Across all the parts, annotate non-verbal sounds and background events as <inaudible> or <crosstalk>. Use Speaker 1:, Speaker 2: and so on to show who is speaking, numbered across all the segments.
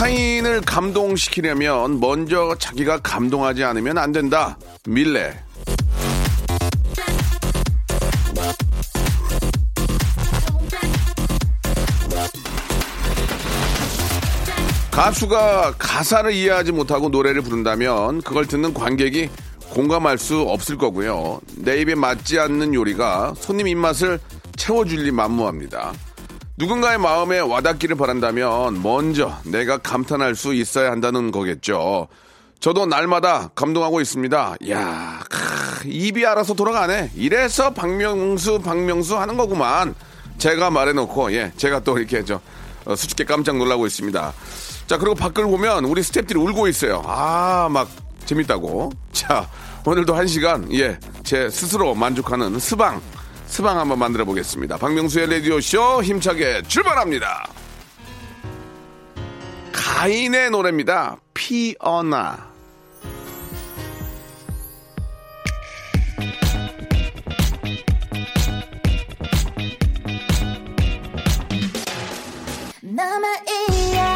Speaker 1: 타인을 감동시키려면 먼저 자기가 감동하지 않으면 안 된다 밀레 가수가 가사를 이해하지 못하고 노래를 부른다면 그걸 듣는 관객이 공감할 수 없을 거고요. 내 입에 맞지 않는 요리가 손님 입맛을 채워줄 리 만무합니다. 누군가의 마음에 와닿기를 바란다면 먼저 내가 감탄할 수 있어야 한다는 거겠죠. 저도 날마다 감동하고 있습니다. 야, 크, 입이 알아서 돌아가네. 이래서 박명수, 박명수 하는 거구만. 제가 말해놓고, 예, 제가 또 이렇게 저, 어, 수줍게 깜짝 놀라고 있습니다. 자, 그리고 밖을 보면 우리 스탭들이 울고 있어요. 아, 막 재밌다고. 자, 오늘도 한 시간, 예, 제 스스로 만족하는 스방, 스방 한번 만들어 보겠습니다. 박명수의 라디오쇼 힘차게 출발합니다. 가인의 노래입니다. 피어나.
Speaker 2: 남아 이야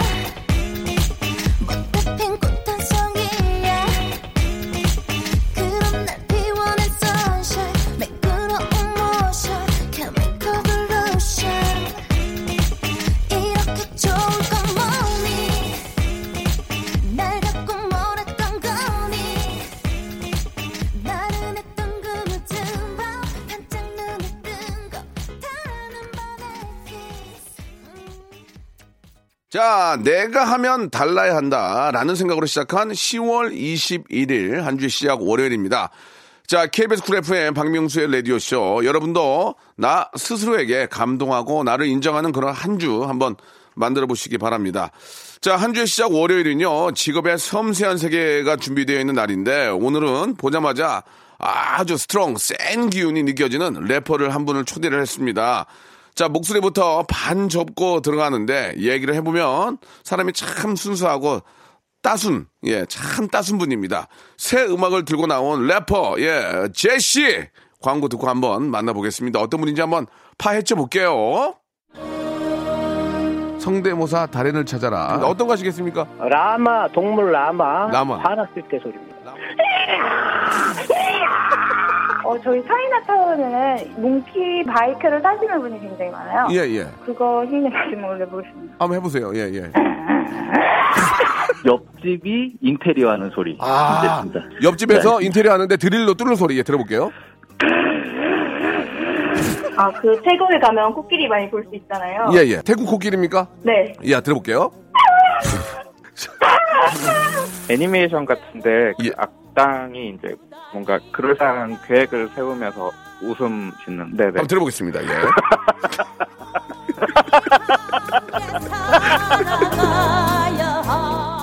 Speaker 1: 자, 내가 하면 달라야 한다. 라는 생각으로 시작한 10월 21일, 한 주의 시작 월요일입니다. 자, KBS 쿨 FM 박명수의 라디오쇼. 여러분도 나 스스로에게 감동하고 나를 인정하는 그런 한 주 한번 만들어 보시기 바랍니다. 자, 한 주의 시작 월요일은요, 직업의 섬세한 세계가 준비되어 있는 날인데, 오늘은 보자마자 아주 strong, 센 기운이 느껴지는 래퍼를 한 분을 초대를 했습니다. 자, 목소리부터 반 접고 들어가는데 얘기를 해보면 사람이 참 순수하고 따순, 예, 참 따순 분입니다. 새 음악을 들고 나온 래퍼, 예, 제시! 광고 듣고 한번 만나보겠습니다. 어떤 분인지 한번 파헤쳐 볼게요. 성대모사 달인을 찾아라. 어떤 거 하시겠습니까?
Speaker 3: 라마 동물 라마
Speaker 1: 라마.
Speaker 3: 화났을 때 소리입니다.
Speaker 4: 어, 저희 차이나타운에는 몽키 바이크를 타시는 분이 굉장히 많아요.
Speaker 1: 예, 예.
Speaker 4: 그거 힘내서 한번 올려보겠습니다.
Speaker 1: 한번 해보세요. 예, 예. <laughs>
Speaker 5: 옆집이 인테리어 하는 소리.
Speaker 1: 아,
Speaker 5: 됐습니다.
Speaker 1: 옆집에서
Speaker 5: 네.
Speaker 1: 인테리어 하는데 드릴로 뚫는 소리, 예, 들어볼게요. <laughs>
Speaker 4: 아, 그 태국에 가면 코끼리 많이 볼 수 있잖아요.
Speaker 1: 예, 예. 태국 코끼리입니까?
Speaker 4: 네.
Speaker 1: 예, 들어볼게요. <laughs>
Speaker 6: 애니메이션 같은데 그
Speaker 1: 예.
Speaker 6: 악당이 이제 뭔가 그럴싸한 계획을 세우면서 웃음 짓는 네네
Speaker 1: 한번 들어보겠습니다. 예. <laughs>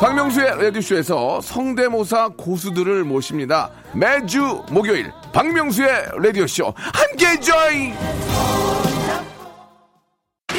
Speaker 1: 박명수의 라디오쇼에서 성대모사 고수들을 모십니다. 매주 목요일 박명수의 라디오쇼 함께 join!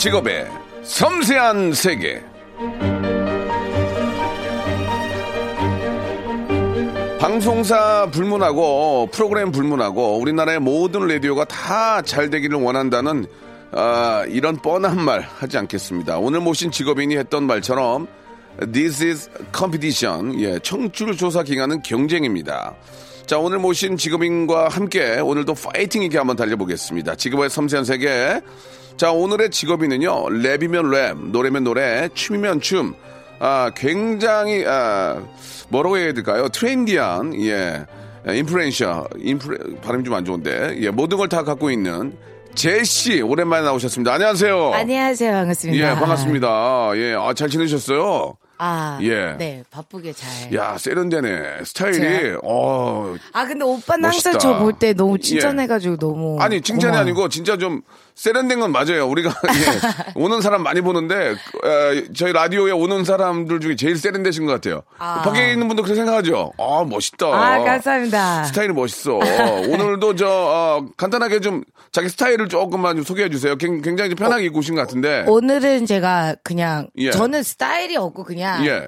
Speaker 1: 직업의 섬세한 세계. 방송사 불문하고 프로그램 불문하고 우리나라의 모든 라디오가 다 잘 되기를 원한다는 아, 이런 뻔한 말 하지 않겠습니다. 오늘 모신 직업인이 했던 말처럼 This is competition. 예, 청출 조사 기간은 경쟁입니다. 자, 오늘 모신 직업인과 함께 오늘도 파이팅 있게 한번 달려보겠습니다. 직업의 섬세한 세계. 자, 오늘의 직업인은요, 랩이면 랩, 노래면 노래, 춤이면 춤. 아, 굉장히, 아, 뭐라고 해야 될까요? trendy한, 예, influential, influ, 발음이 좀 안 좋은데, 예, 모든 걸 다 갖고 있는 제시, 오랜만에 나오셨습니다. 안녕하세요.
Speaker 7: 안녕하세요. 반갑습니다.
Speaker 1: 예, 반갑습니다. 예, 아, 잘 지내셨어요?
Speaker 7: 아,
Speaker 1: 예.
Speaker 7: 네, 바쁘게 잘.
Speaker 1: 야, 세련되네. 스타일이? 어,
Speaker 7: 아, 근데 오빠는
Speaker 1: 멋있다.
Speaker 7: 항상 저 볼 때 너무
Speaker 1: 예.
Speaker 7: 칭찬해가지고 너무.
Speaker 1: 아니 칭찬이
Speaker 7: 고마워요.
Speaker 1: 아니고 진짜 좀 세련된 건 맞아요. 우리가 <laughs> 예, <laughs> 오는 사람 많이 보는데 에, 저희 라디오에 오는 사람들 중에 제일 세련되신 것 같아요.
Speaker 7: 아.
Speaker 1: 밖에 있는 분도 그렇게 생각하죠. 아 멋있다.
Speaker 7: 아, 감사합니다.
Speaker 1: 스타일이 멋있어. 오늘도 저 어, 간단하게 좀 자기 스타일을 조금만 좀 소개해 주세요. 굉- 굉장히 좀 편하게 입고 오신 것 같은데.
Speaker 7: 오늘은 제가 그냥,
Speaker 1: 예.
Speaker 7: 저는 스타일이 없고 그냥.
Speaker 1: 예.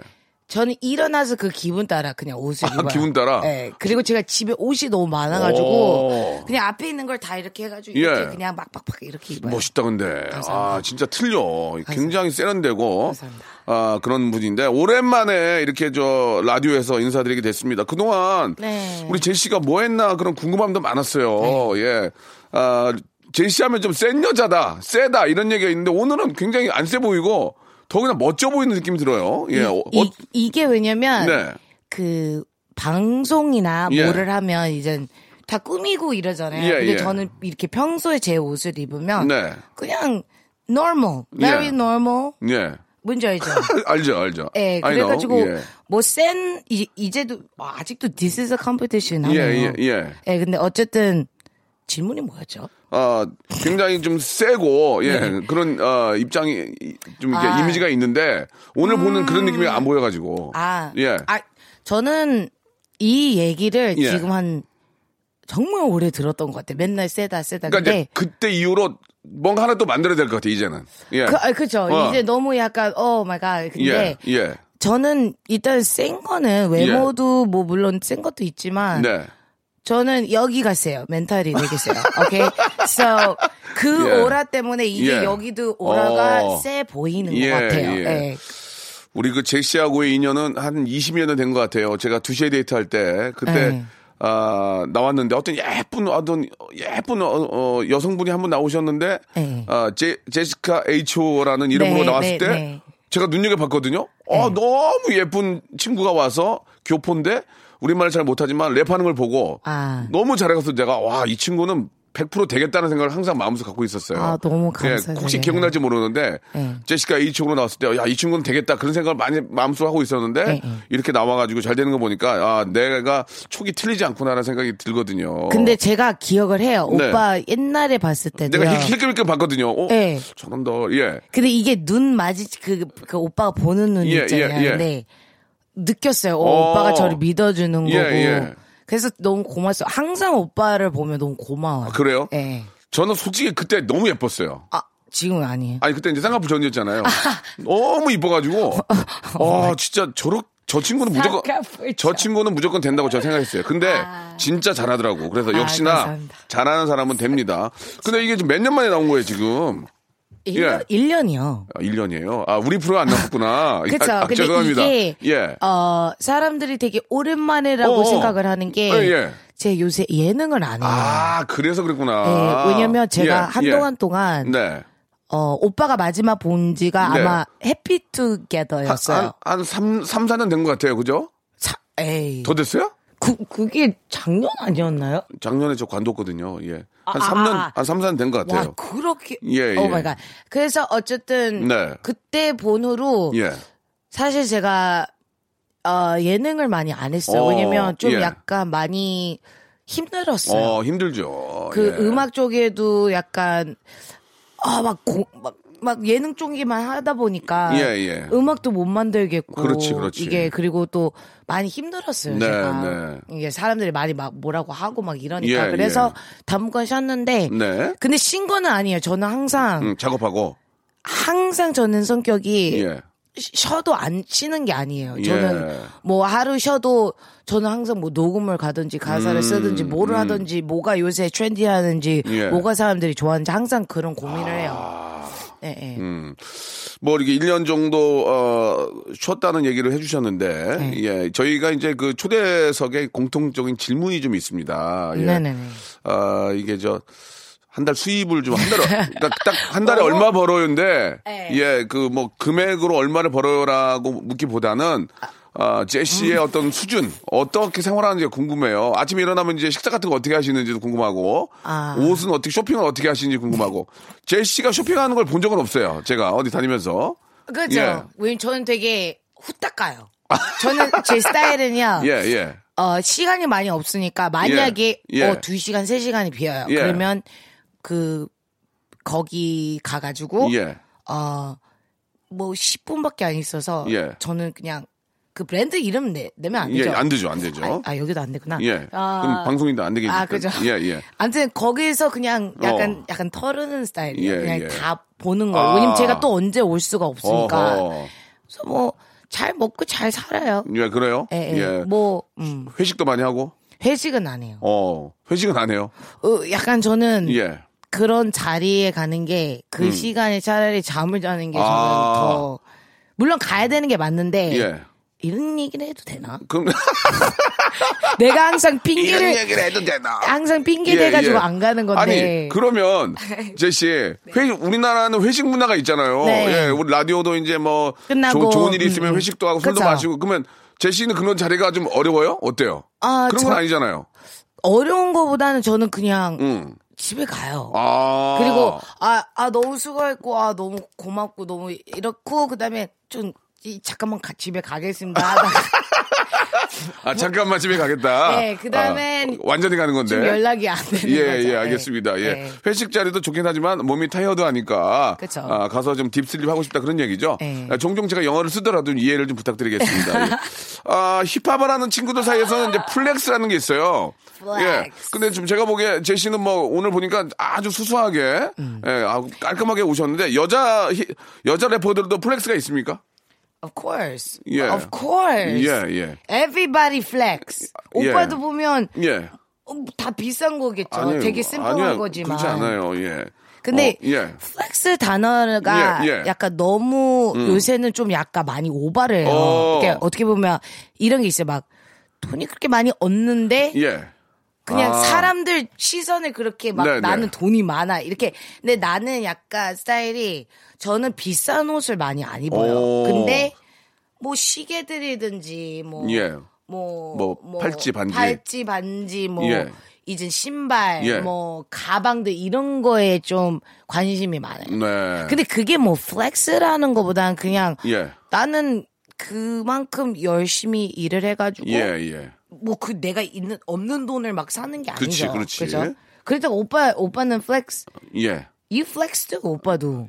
Speaker 7: 저는 일어나서 그 기분 따라 그냥 옷을
Speaker 1: 아,
Speaker 7: 입어요.
Speaker 1: 기분 따라?
Speaker 7: 네. 그리고 제가 집에 옷이 너무 많아가지고
Speaker 1: 오.
Speaker 7: 그냥 앞에 있는 걸 다 이렇게 해가지고
Speaker 1: 예.
Speaker 7: 이렇게 그냥 막박박 이렇게 입어요.
Speaker 1: 멋있다 근데
Speaker 7: 감사합니다.
Speaker 1: 아 진짜 틀려 굉장히 세련되고
Speaker 7: 감사합니다.
Speaker 1: 아 그런 분인데 오랜만에 이렇게 저 라디오에서 인사드리게 됐습니다 그동안
Speaker 7: 네.
Speaker 1: 우리 제시가 뭐 했나 그런 궁금함도 많았어요 예아 제시 하면 좀 센 여자다 세다 이런 얘기가 있는데 오늘은 굉장히 안 세 보이고 더구나 멋져 보이는 느낌이 들어요 예 어,
Speaker 7: 이, 이게 왜냐면
Speaker 1: 네.
Speaker 7: 그 방송이나
Speaker 1: 예.
Speaker 7: 뭐를 하면 이제 다 꾸미고 이러잖아요.
Speaker 1: 예,
Speaker 7: 근데
Speaker 1: 예.
Speaker 7: 저는 이렇게 평소에 제 옷을 입으면
Speaker 1: 네.
Speaker 7: 그냥 normal, very
Speaker 1: 예.
Speaker 7: normal.
Speaker 1: 예
Speaker 7: 뭔지 알죠? <laughs>
Speaker 1: 알죠 알죠
Speaker 7: 예. 그래가지고
Speaker 1: 예.
Speaker 7: 뭐센 이제도 뭐 아직도 this is a competition 하네요.
Speaker 1: 예, 예, 예.
Speaker 7: 예, 근데 어쨌든 질문이 뭐였죠?
Speaker 1: 어, 굉장히 좀 세고, 예, 그런, 어, 입장이, 이- 좀 이렇게
Speaker 7: 아.
Speaker 1: 이미지가 있는데, 오늘 보는 그런 느낌이 안 보여가지고.
Speaker 7: 아,
Speaker 1: 예.
Speaker 7: 아, 저는 이 얘기를
Speaker 1: 예.
Speaker 7: 지금 한 정말 오래 들었던 것 같아요. 맨날 세다 세다.
Speaker 1: 그러니까 그때 이후로 뭔가 하나 또 만들어야 될 것 같아, 이제는. 예.
Speaker 7: 그, 아, 그죠.
Speaker 1: 어.
Speaker 7: 이제 너무 약간, oh my god. 근데
Speaker 1: 예, 예.
Speaker 7: 저는 일단 센 거는 외모도 뭐 물론 센 것도 있지만
Speaker 1: 네.
Speaker 7: 저는 여기가 세요. mental이 되게 세요. 오케이. So 그 <laughs>
Speaker 1: 예.
Speaker 7: 오라 때문에 이게
Speaker 1: 예.
Speaker 7: 여기도 aura가
Speaker 1: 어.
Speaker 7: 세 보이는
Speaker 1: 예,
Speaker 7: 것 같아요.
Speaker 1: 예.
Speaker 7: 예.
Speaker 1: 우리 그 제시하고의 인연은 한 20여 년 된 것 같아요. 제가 2시에 데이트할 때, 그때,
Speaker 7: 네.
Speaker 1: 아, 나왔는데 어떤 예쁜, 어떤 예쁜, 어, 어, 여성분이 한 분 나오셨는데,
Speaker 7: 네.
Speaker 1: 아, 제, 제시카 H라는 이름으로
Speaker 7: 네,
Speaker 1: 나왔을
Speaker 7: 네,
Speaker 1: 때,
Speaker 7: 네.
Speaker 1: 제가 눈여겨 봤거든요. 어, 너무 예쁜 친구가 와서 교포인데, 우리말을 잘 못하지만 랩하는 걸 보고,
Speaker 7: 아.
Speaker 1: 너무 잘해서 제가, 와, 이 친구는 100% 되겠다는 생각을 항상 마음속에 갖고 있었어요.
Speaker 7: 아, 너무
Speaker 1: 예,
Speaker 7: 감사드려요.
Speaker 1: 혹시 기억날지 모르는데
Speaker 7: 네.
Speaker 1: 제시카 H쪽으로 나왔을 때 야 이 친구는 되겠다 그런 생각을 많이 마음속으로 하고 있었는데
Speaker 7: 네, 네.
Speaker 1: 이렇게 나와 가지고 잘 되는 거 보니까 아 내가 촉이 틀리지 않구나라는 생각이 들거든요.
Speaker 7: 근데 제가 기억을 해요.
Speaker 1: 네.
Speaker 7: 오빠 옛날에 봤을 때도요.
Speaker 1: 내가 힐끔힐끔 봤거든요. 어?
Speaker 7: 네.
Speaker 1: 저런다. 예.
Speaker 7: 근데 이게 눈 마지 그, 그 오빠가 보는 눈
Speaker 1: 예,
Speaker 7: 있잖아요.
Speaker 1: 예, 예.
Speaker 7: 근데 느꼈어요. 어,
Speaker 1: 어.
Speaker 7: 오빠가 저를 믿어주는
Speaker 1: 예,
Speaker 7: 거고.
Speaker 1: 예.
Speaker 7: 그래서 너무 고마웠어요. 항상 오빠를 보면 너무 고마워요.
Speaker 1: 아, 그래요?
Speaker 7: 예.
Speaker 1: 저는 솔직히 그때 너무 예뻤어요.
Speaker 7: 아 지금은 아니에요.
Speaker 1: 아니 그때 이제 쌍꺼풀 전이었잖아요. <laughs> 너무 이뻐가지고 <laughs> 아 진짜 저렇 저 친구는 무조건 저
Speaker 7: 전.
Speaker 1: 친구는 무조건 된다고 제가 생각했어요. 근데 진짜 잘하더라고. 그래서
Speaker 7: 아,
Speaker 1: 역시나. 잘하는 사람은 됩니다. 근데 이게 지금 몇 년 만에 나온 거예요 지금?
Speaker 7: 1년, 1년이요.
Speaker 1: 아, 1년이에요. 아 우리 프로 안 나왔구나. <laughs>
Speaker 7: 그쵸.
Speaker 1: 아, 죄송합니다.
Speaker 7: 이게,
Speaker 1: 예.
Speaker 7: 어, 사람들이 되게 오랜만에라고
Speaker 1: 어어.
Speaker 7: 생각을 하는 게,
Speaker 1: 예, 예.
Speaker 7: 제 요새 예능을 안 해요.
Speaker 1: 아 그래서 그랬구나.
Speaker 7: 예, 왜냐면 제가
Speaker 1: 예,
Speaker 7: 한동안
Speaker 1: 예.
Speaker 7: 동안,
Speaker 1: 네.
Speaker 7: 어, 오빠가 마지막 본 지가
Speaker 1: 네.
Speaker 7: 아마 해피
Speaker 1: 한,
Speaker 7: 투게더였어요.
Speaker 1: 한, 한 3, 3, 4년 된 것 같아요. 그죠?
Speaker 7: 차, 에이.
Speaker 1: 더 됐어요?
Speaker 7: 그, 그게 작년 아니었나요?
Speaker 1: 작년에 저 관뒀거든요. 예. 한
Speaker 7: 아,
Speaker 1: 3년,
Speaker 7: 아, 아.
Speaker 1: 한 3, 4년 된것
Speaker 7: 와,
Speaker 1: 같아요.
Speaker 7: 그렇게.
Speaker 1: 예,
Speaker 7: oh
Speaker 1: 예.
Speaker 7: my god. 그래서 어쨌든.
Speaker 1: 네.
Speaker 7: 그때 본 후로.
Speaker 1: 예.
Speaker 7: 사실 제가, 어, 예능을 많이 안 했어요.
Speaker 1: 어,
Speaker 7: 왜냐면 좀
Speaker 1: 예.
Speaker 7: 약간 많이 힘들었어요.
Speaker 1: 어, 힘들죠.
Speaker 7: 그
Speaker 1: 예.
Speaker 7: 음악 쪽에도 약간, 아, 막, 고, 막, 막 예능 쪽이만 하다 보니까.
Speaker 1: 예, 예.
Speaker 7: 음악도 못 만들겠고.
Speaker 1: 그렇지, 그렇지.
Speaker 7: 이게 그리고 또 많이 힘들었어요.
Speaker 1: 네,
Speaker 7: 제가.
Speaker 1: 네.
Speaker 7: 이게 사람들이 많이 막 뭐라고 하고 막 이러니까.
Speaker 1: 예,
Speaker 7: 그래서
Speaker 1: 예.
Speaker 7: 당분간 쉬었는데.
Speaker 1: 네.
Speaker 7: 근데 쉰 거는 아니에요. 저는 항상,
Speaker 1: 음, 작업하고.
Speaker 7: 항상 저는 성격이
Speaker 1: 예.
Speaker 7: 쉬- 쉬어도 안 쉬는 게 아니에요.
Speaker 1: 예.
Speaker 7: 저는 뭐 하루 쉬어도 저는 항상 뭐 녹음을 가든지 가사를
Speaker 1: 음,
Speaker 7: 쓰든지 뭐를
Speaker 1: 음.
Speaker 7: 하든지 뭐가 요새 트렌디하는지
Speaker 1: 예.
Speaker 7: 뭐가 사람들이 좋아하는지 항상 그런 고민을 해요. 예, 예.
Speaker 1: 음. 뭐 이렇게 1년 정도 어 쉬었다는 얘기를 해 주셨는데
Speaker 7: 네.
Speaker 1: 예 저희가 이제 그 초대석에 공통적인 질문이 좀 있습니다. 예.
Speaker 7: 네 네 네.
Speaker 1: 아 이게 저 한달 수입을 좀 한 달에 그러니까 딱한 달에 얼마 벌어요인데
Speaker 7: 네.
Speaker 1: 예그 뭐 금액으로 얼마를 벌어요라고 묻기보다는 아, 제시의
Speaker 7: 음.
Speaker 1: 어떤 수준 어떻게 생활하는지 가 궁금해요. 아침에 일어나면 이제 식사 같은 거 어떻게 하시는지도 궁금하고
Speaker 7: 아.
Speaker 1: 옷은 어떻게 쇼핑을 어떻게 하시는지 궁금하고 제시가 쇼핑하는 걸 본 적은 없어요. 제가 어디 다니면서
Speaker 7: 그렇죠.
Speaker 1: 예.
Speaker 7: 왜냐면 저는 되게 후딱 가요. 저는 제 스타일은요. <laughs>
Speaker 1: 예 예.
Speaker 7: 어, 시간이 많이 없으니까 만약에
Speaker 1: 예, 예.
Speaker 7: 어, 2시간, 3시간이 비어요.
Speaker 1: 예.
Speaker 7: 그러면 그 거기 가 가지고
Speaker 1: 예.
Speaker 7: 어, 뭐 10분밖에 안 있어서
Speaker 1: 예.
Speaker 7: 저는 그냥 그 브랜드 이름 내, 내면 안
Speaker 1: 예,
Speaker 7: 되죠.
Speaker 1: 안 되죠, 안 되죠.
Speaker 7: 아, 아, 여기도 안 되구나.
Speaker 1: 예.
Speaker 7: 아,
Speaker 1: 그럼 방송인도 안 되겠죠.
Speaker 7: 아, 그죠.
Speaker 1: 예, 예.
Speaker 7: 아무튼 거기서 그냥 약간
Speaker 1: 어.
Speaker 7: 약간 털으는 스타일이에요.
Speaker 1: 예,
Speaker 7: 그냥
Speaker 1: 예.
Speaker 7: 다 보는 거.
Speaker 1: 아.
Speaker 7: 왜냐면 제가 또 언제 올 수가 없으니까.
Speaker 1: 어허.
Speaker 7: 그래서 뭐 잘 먹고 잘 살아요.
Speaker 1: 예, 그래요?
Speaker 7: 예, 예. 뭐 음,
Speaker 1: 회식도 많이 하고?
Speaker 7: 회식은 안 해요.
Speaker 1: 어, 회식은 안 해요?
Speaker 7: 어, 약간 저는
Speaker 1: 예.
Speaker 7: 그런 자리에 가는 게그 시간에 차라리 잠을 자는 게 저는
Speaker 1: 음. 아.
Speaker 7: 더 물론 가야 되는 게 맞는데
Speaker 1: 예.
Speaker 7: 이런 얘기를 해도 되나?
Speaker 1: 그럼 <laughs>
Speaker 7: 내가 항상
Speaker 1: 이런
Speaker 7: 핑계를
Speaker 1: 얘기를 해도 되나?
Speaker 7: 항상 핑계
Speaker 1: 예,
Speaker 7: 대가지고
Speaker 1: 예.
Speaker 7: 안 가는 건데
Speaker 1: 아니, 그러면, <laughs> 제시, 회식, 우리나라는 회식 문화가 있잖아요.
Speaker 7: 네.
Speaker 1: 예, 우리 라디오도 이제 뭐,
Speaker 7: 끝나고,
Speaker 1: 조- 좋은 일이
Speaker 7: 음,
Speaker 1: 있으면
Speaker 7: 음.
Speaker 1: 회식도 하고 술도
Speaker 7: 그쵸.
Speaker 1: 마시고, 그러면 제시는 그런 자리가 좀 어려워요? 어때요?
Speaker 7: 아,
Speaker 1: 그런 건
Speaker 7: 저-
Speaker 1: 아니잖아요.
Speaker 7: 어려운 거보다는 저는 그냥
Speaker 1: 응.
Speaker 7: 집에 가요.
Speaker 1: 아.
Speaker 7: 그리고 아, 아 너무 수고했고 아 너무 고맙고 너무 이렇고 그다음에 좀 이, 잠깐만 가, 집에 가겠습니다. <laughs>
Speaker 1: 아, 잠깐만 집에 가겠다.
Speaker 7: 네, 그다음엔
Speaker 1: 아, 완전히 가는 건데.
Speaker 7: 좀 연락이 안 되는
Speaker 1: 예,
Speaker 7: 거죠.
Speaker 1: 예, 알겠습니다. 예.
Speaker 7: 네.
Speaker 1: 회식 자리도 좋긴 하지만 몸이 tired하니까
Speaker 7: 그쵸.
Speaker 1: 아, 가서 좀 deep sleep 하고 싶다 그런 얘기죠.
Speaker 7: 네.
Speaker 1: 아, 종종 제가 영어를 쓰더라도 이해를 좀 부탁드리겠습니다. 예. <laughs> 아, 힙합을 하는 친구들 사이에서는 이제 flex라는 게 있어요. 예.
Speaker 7: flex.
Speaker 1: 근데 좀 제가 보기에 제시는 뭐 오늘 보니까 아주 수수하게
Speaker 7: 음.
Speaker 1: 예, 아주 깔끔하게 오셨는데 여자 히- 여자 래퍼들도 flex가 있습니까?
Speaker 7: Of course.
Speaker 1: 예.
Speaker 7: Of course.
Speaker 1: 예, 예.
Speaker 7: Everybody flex.
Speaker 1: 예.
Speaker 7: 오빠도 보면
Speaker 1: 예.
Speaker 7: 어, 다 비싼 거겠죠.
Speaker 1: 아니에요.
Speaker 7: 되게 심플한
Speaker 1: 아니요,
Speaker 7: 거지만.
Speaker 1: 그렇지 않아요. 예.
Speaker 7: 근데
Speaker 1: 어, 예.
Speaker 7: flex 단어가
Speaker 1: 예, 예.
Speaker 7: 약간 너무 요새는 좀 약간 많이 오바를 해요.
Speaker 1: 어.
Speaker 7: 이렇게 어떻게 보면 이런 게 있어요. 막 돈이 그렇게 많이 없는데
Speaker 1: 예.
Speaker 7: 그냥
Speaker 1: 아.
Speaker 7: 사람들 시선을 그렇게 막
Speaker 1: 네, 네.
Speaker 7: 나는 돈이 많아 이렇게 근데 나는 약간 스타일이 저는 비싼 옷을 많이 안 입어요.
Speaker 1: 오.
Speaker 7: 근데 뭐 시계들이든지 뭐
Speaker 1: 예.
Speaker 7: 뭐,
Speaker 1: 뭐 팔찌, 반지.
Speaker 7: 팔찌, 반지, 뭐,
Speaker 1: 예.
Speaker 7: 이젠 신발,
Speaker 1: 예.
Speaker 7: 뭐, 가방들, 이런 거에 좀 관심이 많아요.
Speaker 1: 네.
Speaker 7: 근데 그게 뭐, 플렉스라는 거보다는 그냥
Speaker 1: 예.
Speaker 7: 나는 그만큼 열심히 일을 해가지고,
Speaker 1: 예, 예.
Speaker 7: 뭐, 그 내가 있는, 없는 돈을 막 사는 게
Speaker 1: 그치,
Speaker 7: 아니죠.
Speaker 1: 그렇지.
Speaker 7: 그죠? 그래도 오빠, 오빠는 flex,
Speaker 1: 예.
Speaker 7: you flex too, 오빠도.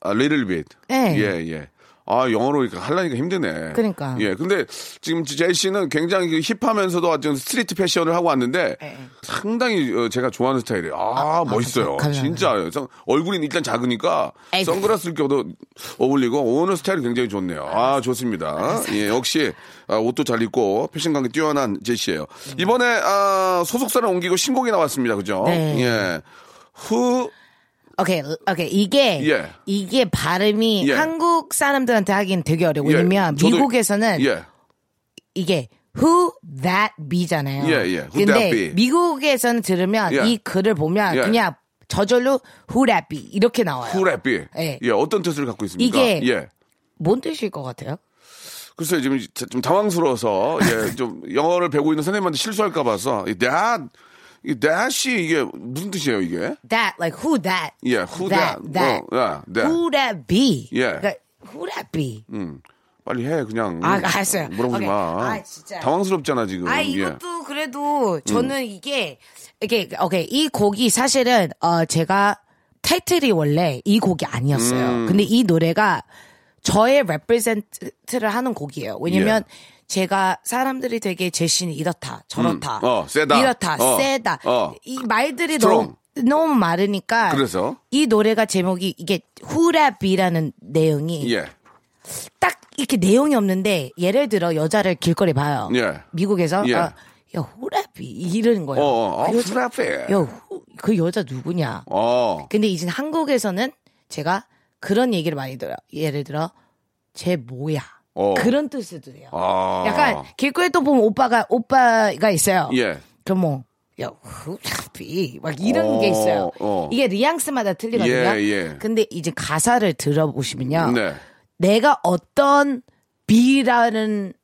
Speaker 1: 아, little bit.
Speaker 7: 네.
Speaker 1: 예, 예. 아, 영어로 이렇게 하려니까 힘드네.
Speaker 7: 그러니까.
Speaker 1: 예. 근데 지금 제시 씨는 굉장히 그 hip하면서도 아주 street 패션을 하고 왔는데
Speaker 7: 네.
Speaker 1: 상당히 어, 제가 좋아하는 스타일이에요. 아, 멋있어요.
Speaker 7: 감사합니다.
Speaker 1: 진짜. 성- 얼굴이 일단 작으니까
Speaker 7: 에이구.
Speaker 1: 선글라스를 껴도 어울리고 오늘 스타일이 굉장히 좋네요. 아, 좋습니다. 예, 역시 아, 옷도 잘 입고 패션 감각 뛰어난 제시 씨예요. 이번에 아, 소속사를 옮기고 신곡이 나왔습니다. 그죠?
Speaker 7: 네.
Speaker 1: 예. 후
Speaker 7: 오케이, 오케이. 이게,
Speaker 1: 예.
Speaker 7: 이게 발음이
Speaker 1: 예.
Speaker 7: 한국 사람들한테 하긴 되게 어려워.
Speaker 1: 예,
Speaker 7: 왜냐면
Speaker 1: 저도-
Speaker 7: 미국에서는
Speaker 1: 예.
Speaker 7: 이게 who that be잖아요.
Speaker 1: 예, 예. Who
Speaker 7: 근데
Speaker 1: that be.
Speaker 7: 미국에서는 들으면
Speaker 1: 예.
Speaker 7: 이 글을 보면
Speaker 1: 예.
Speaker 7: 그냥 저절로 who that be 이렇게 나와요.
Speaker 1: 후랩비.
Speaker 7: 예.
Speaker 1: 예, 어떤 뜻을 갖고 있습니까?
Speaker 7: 이게-
Speaker 1: 예.
Speaker 7: 뭔 뜻일 것 같아요?
Speaker 1: 글쎄요, 지금 좀 당황스러워서, 예, <laughs> 좀 영어를 배우고 있는 선생님한테 실수할까 봐서, 이 that, 이 that이 이게 무슨 뜻이에요, 이게?
Speaker 7: That like who that?
Speaker 1: 예, who that.
Speaker 7: that.
Speaker 1: 어, 야, that.
Speaker 7: Who that be?
Speaker 1: 예.
Speaker 7: 그러니까 who that be?
Speaker 1: 음, 빨리 해, 그냥.
Speaker 7: 아, 알았어요.
Speaker 1: 물어보지
Speaker 7: 오케이.
Speaker 1: 마.
Speaker 7: 아, 진짜.
Speaker 1: 당황스럽잖아, 지금.
Speaker 7: 아
Speaker 1: 예. 음.
Speaker 7: 이것도 그래도 저는 이게 이게 오케이 이 곡이 사실은 어 제가 타이틀이 원래 이 곡이 아니었어요.
Speaker 1: 음.
Speaker 7: 근데 이 노래가 저의 레프레젠트를 하는 곡이에요. 왜냐면 제가 사람들이 되게 제신이 이렇다 저렇다
Speaker 1: 음. 어, 세다.
Speaker 7: 이렇다
Speaker 1: 어.
Speaker 7: 세다
Speaker 1: 어.
Speaker 7: 이 말들이
Speaker 1: Strong.
Speaker 7: 너무 너무 많으니까
Speaker 1: 그래서?
Speaker 7: 이 노래가 제목이 이게 후라비라는 내용이
Speaker 1: 예.
Speaker 7: 딱 이렇게 내용이 없는데 예를 들어 여자를 길거리 봐요.
Speaker 1: 예.
Speaker 7: 미국에서
Speaker 1: 예.
Speaker 7: 아, 야 후라비 이러는 거예요.
Speaker 1: 어, 어, 어,
Speaker 7: 그, 여자,
Speaker 1: 후라비.
Speaker 7: 야, 후- 그 여자 누구냐?
Speaker 1: 어.
Speaker 7: 근데 이제 한국에서는 제가 그런 얘기를 많이 들어요. 예를 들어 쟤 뭐야
Speaker 1: 어.
Speaker 7: 그런 뜻으로 해요.
Speaker 1: 아.
Speaker 7: 약간 길거리에 또 보면 오빠가 오빠가 있어요.
Speaker 1: 예.
Speaker 7: 그럼 뭐 야, who B 막 이런
Speaker 1: 어,
Speaker 7: 게 있어요.
Speaker 1: 어.
Speaker 7: 이게 뉘앙스마다 틀리거든요.
Speaker 1: 예, 예.
Speaker 7: 근데 이제 가사를 들어보시면요.
Speaker 1: 네.
Speaker 7: 내가 어떤 B라는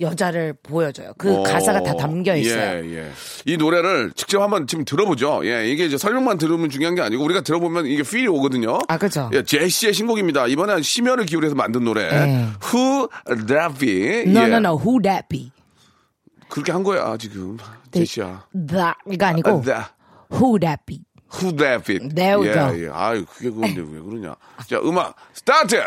Speaker 7: 여자를 보여줘요. 그
Speaker 1: 어,
Speaker 7: 가사가 다 담겨 있어요.
Speaker 1: 예, 예. 이 노래를 직접 한번 지금 들어보죠. 예, 이게 이제 설명만 들으면 중요한 게 아니고 우리가 들어보면 이게 feel이 오거든요.
Speaker 7: 아, 그죠.
Speaker 1: 예, 제시의 신곡입니다. 이번엔 심혈을 기울여서 만든 노래.
Speaker 7: 예.
Speaker 1: Who That Be.
Speaker 7: No,
Speaker 1: 예.
Speaker 7: no, no. Who that be?
Speaker 1: 그렇게 한 거야, 지금. 제시야.
Speaker 7: That 이거 아니고
Speaker 1: 아, that.
Speaker 7: Who that be?
Speaker 1: Who That Be.
Speaker 7: There we
Speaker 1: 예. 예. 아유, 그게 그건데 왜 그러냐. 자, 음악 스타트!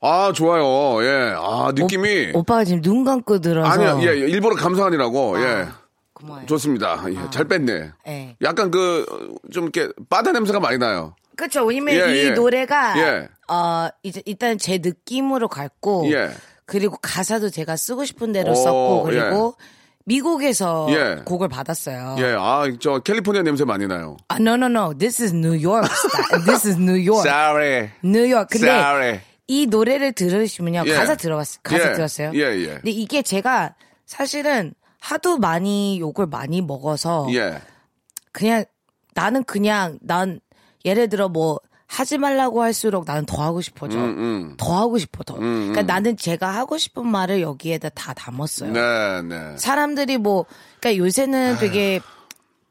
Speaker 1: 아, 좋아요. 예. 아, 느낌이.
Speaker 7: 오 빠가 지금 눈 감고 들어서
Speaker 1: 아니야, 예, 예. 일부러 감사하니라고. 예.
Speaker 7: 고마워요.
Speaker 1: 좋습니다. 예, 잘 뺐네.
Speaker 7: 예.
Speaker 1: 약간 그, 좀 이렇게, 바다 냄새가 많이 나요.
Speaker 7: 그렇죠. 왜냐면
Speaker 1: 예,
Speaker 7: 이
Speaker 1: 예.
Speaker 7: 노래가
Speaker 1: 예.
Speaker 7: 어 이제 일단 제 느낌으로 갔고
Speaker 1: 예.
Speaker 7: 그리고 가사도 제가 쓰고 싶은 대로
Speaker 1: 오,
Speaker 7: 썼고 그리고 미국에서
Speaker 1: 예.
Speaker 7: 곡을 받았어요.
Speaker 1: 예, 아, 저 캘리포니아 냄새 많이 나요.
Speaker 7: 아, no, no, no. This is New York. <laughs> This is New York.
Speaker 1: Sorry.
Speaker 7: New York. 근데
Speaker 1: Sorry.
Speaker 7: 이 노래를 들으시면요.
Speaker 1: 예.
Speaker 7: 가사 들어봤어요. 가사
Speaker 1: 예.
Speaker 7: 들었어요?
Speaker 1: 예, 예.
Speaker 7: 근데 이게 제가 사실은 하도 많이 욕을 많이 먹어서
Speaker 1: 예.
Speaker 7: 그냥 나는 그냥 난 예를 들어 뭐 하지 말라고 할수록 나는 더 하고 싶어져.
Speaker 1: 음,
Speaker 7: 더 하고 싶어 더. 그러니까 나는 제가 하고 싶은 말을 여기에다 다 담았어요.
Speaker 1: 네, 네.
Speaker 7: 사람들이 뭐 그러니까 요새는 되게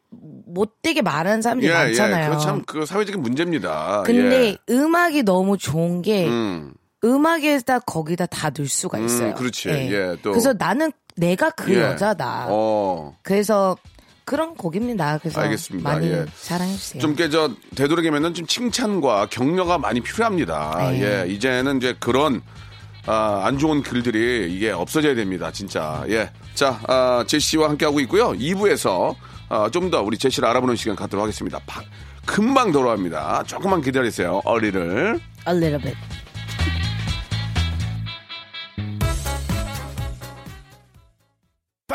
Speaker 7: 못되게 말하는 사람들이
Speaker 1: 예, 예.
Speaker 7: 많잖아요.
Speaker 1: 그거 참, 그 사회적인 문제입니다.
Speaker 7: 근데
Speaker 1: 예.
Speaker 7: 음악이 너무 좋은 게
Speaker 1: 음,
Speaker 7: 음악에다 거기다 다 넣을 수가
Speaker 1: 음,
Speaker 7: 있어요.
Speaker 1: 그렇지. 예, 또.
Speaker 7: 그래서 나는 내가 그
Speaker 1: 예.
Speaker 7: 여자다.
Speaker 1: 어.
Speaker 7: 그래서 그런 곡입니다. 그래서
Speaker 1: 알겠습니다.
Speaker 7: 많이
Speaker 1: 예.
Speaker 7: 사랑해 주세요.
Speaker 1: 좀 깨져 되도록이면은 좀 칭찬과 격려가 많이 필요합니다.
Speaker 7: 네.
Speaker 1: 예, 이제는 이제 그런 아, 안 좋은 글들이 이게 없어져야 됩니다. 진짜. 예. 자, 아, 제시와 함께 하고 있고요. 2부에서 아, 좀더 우리 제시를 알아보는 시간 갖도록 하겠습니다. 바- 금방 돌아옵니다. 조금만 기다리세요. 어리를.
Speaker 7: A little bit.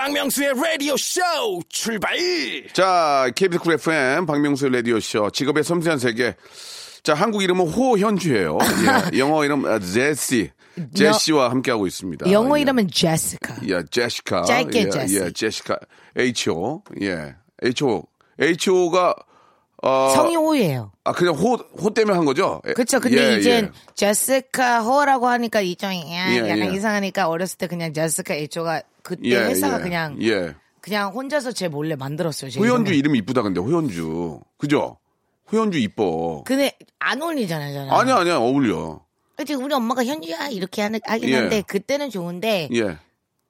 Speaker 8: 박명수의 라디오 쇼 출발!
Speaker 1: 자, KBS Cool FM 박명수 라디오 쇼 직업의 섬세한 세계. 자, 한국 이름은 호현주예요. 예, <laughs> 영어 이름 아, 제시. 제시와 함께하고 있습니다.
Speaker 7: 영어
Speaker 1: 예.
Speaker 7: 이름은 제시카.
Speaker 1: 예, 제시카.
Speaker 7: 짧게
Speaker 1: 예,
Speaker 7: 제시.
Speaker 1: 예, 제시카. H.O. 예. H.O. H.O.가, 어.
Speaker 7: 성이 호예요.
Speaker 1: 아, 그냥 호, 호 때문에 한 거죠? 예,
Speaker 7: 그렇죠. 근데
Speaker 1: 예,
Speaker 7: 이젠
Speaker 1: 예.
Speaker 7: 제시카 호라고 하니까 이정이
Speaker 1: 예,
Speaker 7: 약간
Speaker 1: 예.
Speaker 7: 이상하니까 어렸을 때 그냥 제시카 H가 그때
Speaker 1: 예,
Speaker 7: 회사가
Speaker 1: 예.
Speaker 7: 그냥
Speaker 1: 예.
Speaker 7: 그냥 혼자서 제 몰래 만들었어요. 제 이름을.
Speaker 1: 이름이 이쁘다, 근데, 호현주. 그죠? 호현주 이뻐.
Speaker 7: 근데 안 어울리잖아요. 저는.
Speaker 1: 아니야, 아니야, 어울려.
Speaker 7: 그치, 우리 엄마가 현주야 이렇게 하는, 하긴
Speaker 1: 예.
Speaker 7: 한데 그때는 좋은데
Speaker 1: 예.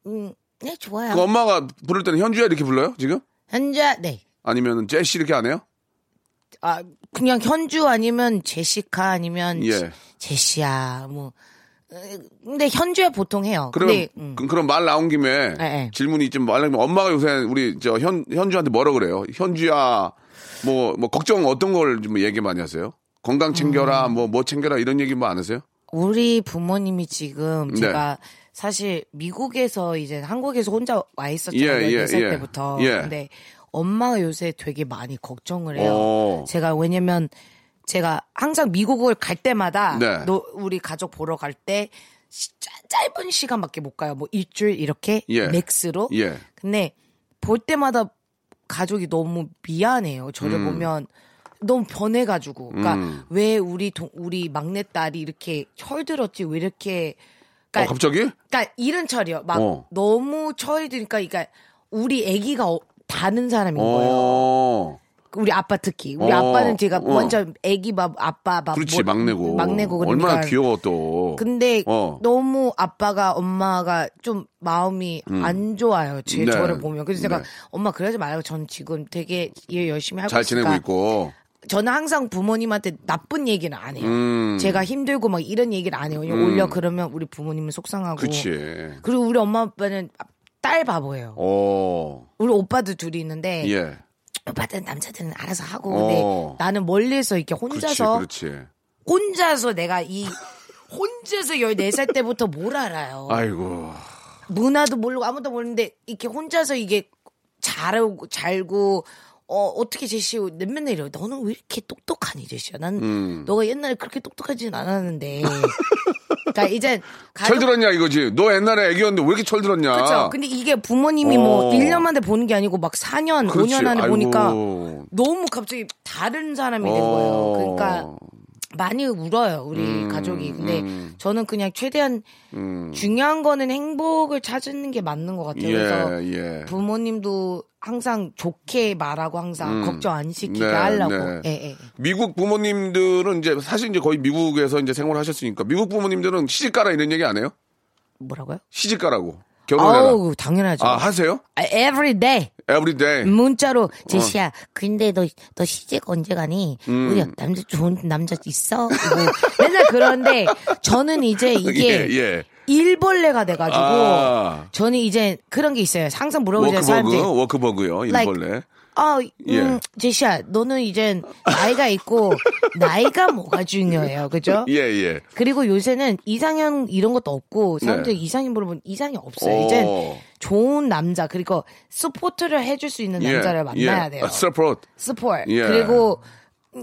Speaker 7: 음, 네 좋아요.
Speaker 1: 그 엄마가 부를 때는 현주야 이렇게 불러요, 지금?
Speaker 7: 현주야 네.
Speaker 1: 아니면 제시 이렇게 안 해요?
Speaker 7: 아 그냥 현주 아니면 제시카 아니면
Speaker 1: 예.
Speaker 7: 제- 제시야 뭐 어, 근데 현주야 보통 해요.
Speaker 1: 그럼,
Speaker 7: 근데 음.
Speaker 1: 그, 럼 말 나온 김에
Speaker 7: 예, 예.
Speaker 1: 질문이 좀 말하면 엄마가 요새 우리 저 현, 현주한테 뭐라 그래요? 현주야, 뭐, 뭐, 걱정 어떤 걸 좀 얘기 많이 하세요? 건강 챙겨라,
Speaker 7: 음.
Speaker 1: 뭐, 뭐 챙겨라 이런 얘기 뭐 안 하세요?
Speaker 7: 우리 부모님이 지금
Speaker 1: 네.
Speaker 7: 제가 사실 미국에서 이제 한국에서 혼자 와 있었잖아요.
Speaker 1: 예, 예,
Speaker 7: 14살
Speaker 1: 예.
Speaker 7: 때부터.
Speaker 1: 예.
Speaker 7: 근데 엄마가 요새 되게 많이 걱정을 해요.
Speaker 1: 오.
Speaker 7: 제가 왜냐면 제가 항상 미국을 갈 때마다
Speaker 1: 네.
Speaker 7: 너- 우리 가족 보러 갈때 진짜 짧은 시간밖에 못 가요. 뭐 일주일 이렇게
Speaker 1: 예.
Speaker 7: 맥스로.
Speaker 1: 예.
Speaker 7: 근데 볼 때마다 가족이 너무 미안해요. 저를 보면 너무 변해가지고. 그러니까
Speaker 1: 음.
Speaker 7: 왜 우리 동, 우리 막내 딸이 이렇게 철들었지? 왜 이렇게?
Speaker 1: 어,
Speaker 7: 그러니까,
Speaker 1: 갑자기?
Speaker 7: 그러니까 이런 철이요. 막
Speaker 1: 어.
Speaker 7: 너무 철드니까, 그러니까 우리 아기가 어- 다른 사람인 거예요.
Speaker 1: 어,
Speaker 7: 우리 아빠 특히. 우리
Speaker 1: 어,
Speaker 7: 아빠는 제가
Speaker 1: 어.
Speaker 7: 완전 아기 밥 아빠 밥
Speaker 1: 그렇지,
Speaker 7: 뭐-
Speaker 1: 막내고.
Speaker 7: 막내고 그러니까.
Speaker 1: 얼마나 귀여워 또.
Speaker 7: 근데
Speaker 1: 어.
Speaker 7: 너무 아빠가 엄마가 좀 마음이 안 좋아요. 제
Speaker 1: 음. 네.
Speaker 7: 저를 보면. 그래서 제가
Speaker 1: 네.
Speaker 7: 엄마 그러지 말고 전 지금 되게 일 열심히 하고
Speaker 1: 잘 지내고 있고.
Speaker 7: 저는 항상 부모님한테 나쁜 얘기는 안 해요.
Speaker 1: 음.
Speaker 7: 제가 힘들고 막 이런 얘기를 안 해요. 왜냐면 오히려 그러면 우리 부모님은 속상하고.
Speaker 1: 그치.
Speaker 7: 리고 우리 엄마 아빠는 딸 바보예요.
Speaker 1: 어,
Speaker 7: 우리 오빠도 둘이 있는데
Speaker 1: 예.
Speaker 7: 오빠들은 남자들은 알아서 하고
Speaker 1: 어.
Speaker 7: 근데 나는 멀리서 이렇게
Speaker 1: 그렇지,
Speaker 7: 혼자서
Speaker 1: 그렇지.
Speaker 7: 혼자서 내가 이 혼자서 14살 때부터 뭘 알아요.
Speaker 1: 아이고.
Speaker 7: 문화도 모르고 아무도 모르는데 이렇게 혼자서 이게 잘하고 잘고 어, 어떻게 제시 맨날 이래요. 너는 왜 이렇게 똑똑하니, 제시야? 난
Speaker 1: 음.
Speaker 7: 너가 옛날에 그렇게 똑똑하진 않았는데. <laughs> 그러니까 이제
Speaker 1: 철 들었냐 이거지. 너 옛날에 애기였는데 왜 이렇게 철 들었냐.
Speaker 7: 그렇죠. 근데 이게 부모님이 뭐
Speaker 1: 어.
Speaker 7: 1년 만에 보는 게 아니고 막 4년,
Speaker 1: 그렇지.
Speaker 7: 5년 안에
Speaker 1: 아이고.
Speaker 7: 보니까 너무 갑자기 다른 사람이 된 거예요.
Speaker 1: 어.
Speaker 7: 그러니까 많이 울어요, 우리
Speaker 1: 음,
Speaker 7: 가족이. 근데
Speaker 1: 음.
Speaker 7: 저는 그냥 최대한
Speaker 1: 음.
Speaker 7: 중요한 거는 행복을 찾는 게 맞는 것 같아요. 그래서
Speaker 1: 예, 예.
Speaker 7: 부모님도 항상 좋게 말하고 항상
Speaker 1: 음.
Speaker 7: 걱정 안 시키게
Speaker 1: 네,
Speaker 7: 하려고.
Speaker 1: 네.
Speaker 7: 예, 예.
Speaker 1: 미국 부모님들은 이제 사실 이제 거의 미국에서 이제 생활하셨으니까 미국 부모님들은 시집가라 이런 얘기 안 해요?
Speaker 7: 뭐라고요?
Speaker 1: 시집가라고 결혼해라.
Speaker 7: 아우, 당연하죠.
Speaker 1: 아 하세요?
Speaker 7: 아, every day.
Speaker 1: Everyday.
Speaker 7: 문자로 제시야 근데 너 너 시집 언제 가니
Speaker 1: 음.
Speaker 7: 우리 남자 좋은 남자 있어 뭐 맨날 그런데 저는 이제 이게
Speaker 1: 예, 예.
Speaker 7: 일벌레가 돼가지고
Speaker 1: 아.
Speaker 7: 저는 이제 그런 게 있어요 항상 물어보잖아요
Speaker 1: 워크버그,
Speaker 7: 사람들이
Speaker 1: 워크버그요.
Speaker 7: Like,
Speaker 1: 일벌레.
Speaker 7: 아, 음,
Speaker 1: 예.
Speaker 7: 제시야 너는 이제 나이가 있고 <laughs> 나이가 뭐가 중요해요 그죠?
Speaker 1: 예, 예.
Speaker 7: 그리고 요새는 이상형 이런 것도 없고 사람들이
Speaker 1: 네.
Speaker 7: 이상형 물어보면 이상이 없어요
Speaker 1: 오.
Speaker 7: 이제 좋은 남자 그리고 support를 해줄 수 있는 남자를 만나야 돼요. support. support
Speaker 1: 예.
Speaker 7: 그리고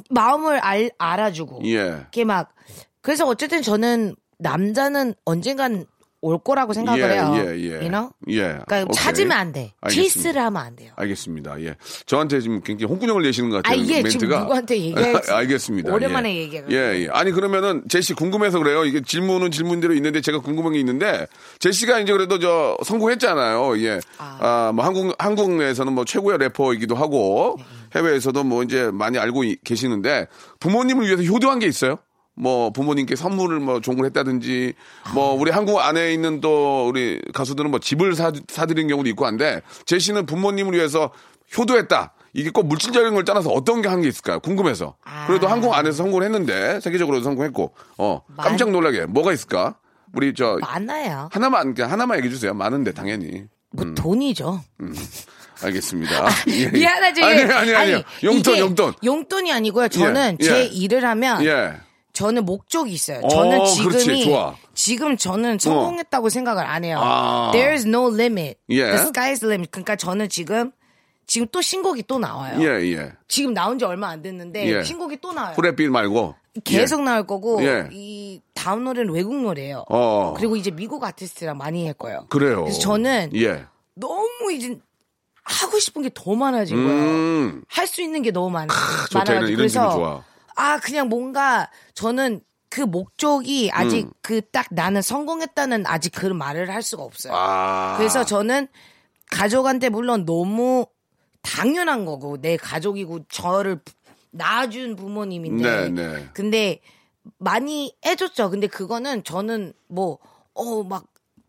Speaker 7: 마음을 알, 알아주고
Speaker 1: 예.
Speaker 7: 이게 막 그래서 어쨌든 저는 남자는 언젠간 올 거라고 생각을
Speaker 1: 예,
Speaker 7: 해요.
Speaker 1: 예, 예.
Speaker 7: You know?
Speaker 1: 예.
Speaker 7: 그러니까
Speaker 1: 오케이.
Speaker 7: 찾으면 안 돼. 키스를 하면 안 돼요.
Speaker 1: 알겠습니다. 예. 저한테 지금 굉장히 홍군형을 내시는 것 같아요.
Speaker 7: 아, 이게 지금
Speaker 1: 멘트가.
Speaker 7: 누구한테 얘기할지 <laughs>
Speaker 1: 알겠습니다.
Speaker 7: 오랜만에
Speaker 1: 예.
Speaker 7: 얘기해가지고.
Speaker 1: 예, 예. 아니 그러면은 제시 궁금해서 그래요. 이게 질문은 질문대로 있는데 제가 궁금한 게 있는데 제시가 이제 그래도 저 성공했잖아요. 예. 아, 뭐 한국 한국 내에서는 뭐 최고의 래퍼이기도 하고 해외에서도 뭐 이제 많이 알고 이- 계시는데 부모님을 위해서 효도한 게 있어요? 뭐 부모님께 선물을 뭐 종을 했다든지 뭐 우리 한국 안에 있는 또 우리 가수들은 뭐 집을 사 사드린 경우도 있고 한데 제시는 부모님을 위해서 효도했다. 이게 꼭 물질적인 걸 떠나서 어떤 게 한 게 있을까요? 궁금해서. 그래도 한국 안에서 성공을 했는데 세계적으로도 성공했고 어 깜짝 놀라게 뭐가 있을까? 우리 저
Speaker 7: 많아요.
Speaker 1: 하나만 그냥 하나만 얘기해 주세요. 많은데 당연히.
Speaker 7: 뭐 돈이죠.
Speaker 1: 알겠습니다. 예, 예.
Speaker 7: 미안하지.
Speaker 1: 아니 아니 아니. 용돈
Speaker 7: 이게
Speaker 1: 용돈.
Speaker 7: 용돈이 아니고요. 저는
Speaker 1: 예,
Speaker 7: 제
Speaker 1: 예.
Speaker 7: 일을 하면
Speaker 1: 예.
Speaker 7: 저는 목적이 있어요.
Speaker 1: 어,
Speaker 7: 저는
Speaker 1: 그렇지.
Speaker 7: 지금이
Speaker 1: 좋아.
Speaker 7: 지금 저는 성공했다고 생각을 안 해요.
Speaker 1: 아.
Speaker 7: There's no limit.
Speaker 1: 예.
Speaker 7: The sky's the limit. 그러니까 저는 지금 지금 또 신곡이 또 나와요.
Speaker 1: 예, 예.
Speaker 7: 지금 나온 지 얼마 안 됐는데
Speaker 1: 예.
Speaker 7: 신곡이 또 나와요.
Speaker 1: 후레빛 말고
Speaker 7: 계속
Speaker 1: 예.
Speaker 7: 나올 거고
Speaker 1: 예.
Speaker 7: 이 다음 노래는 외국 노래예요.
Speaker 1: 어.
Speaker 7: 그리고 이제 미국 아티스트랑 많이 할 거예요.
Speaker 1: 그래요.
Speaker 7: 그래서 저는
Speaker 1: 예.
Speaker 7: 너무 이제 하고 싶은 게 더 많아진 거예요.
Speaker 1: 음.
Speaker 7: 할수 있는 게 너무 많아.
Speaker 1: 이런-
Speaker 7: 많아가지고 그래서
Speaker 1: 아.
Speaker 7: 아 그냥 뭔가 저는 그 목적이 아직
Speaker 1: 음.
Speaker 7: 그딱 나는 성공했다는 아직 그런 말을 할 수가 없어요.
Speaker 1: 아.
Speaker 7: 그래서 저는 가족한테 물론 너무 당연한 거고 내 가족이고 저를 부- 낳아준 부모님인데
Speaker 1: 네, 네.
Speaker 7: 근데 많이 해줬죠. 근데 그거는 저는 뭐 어 막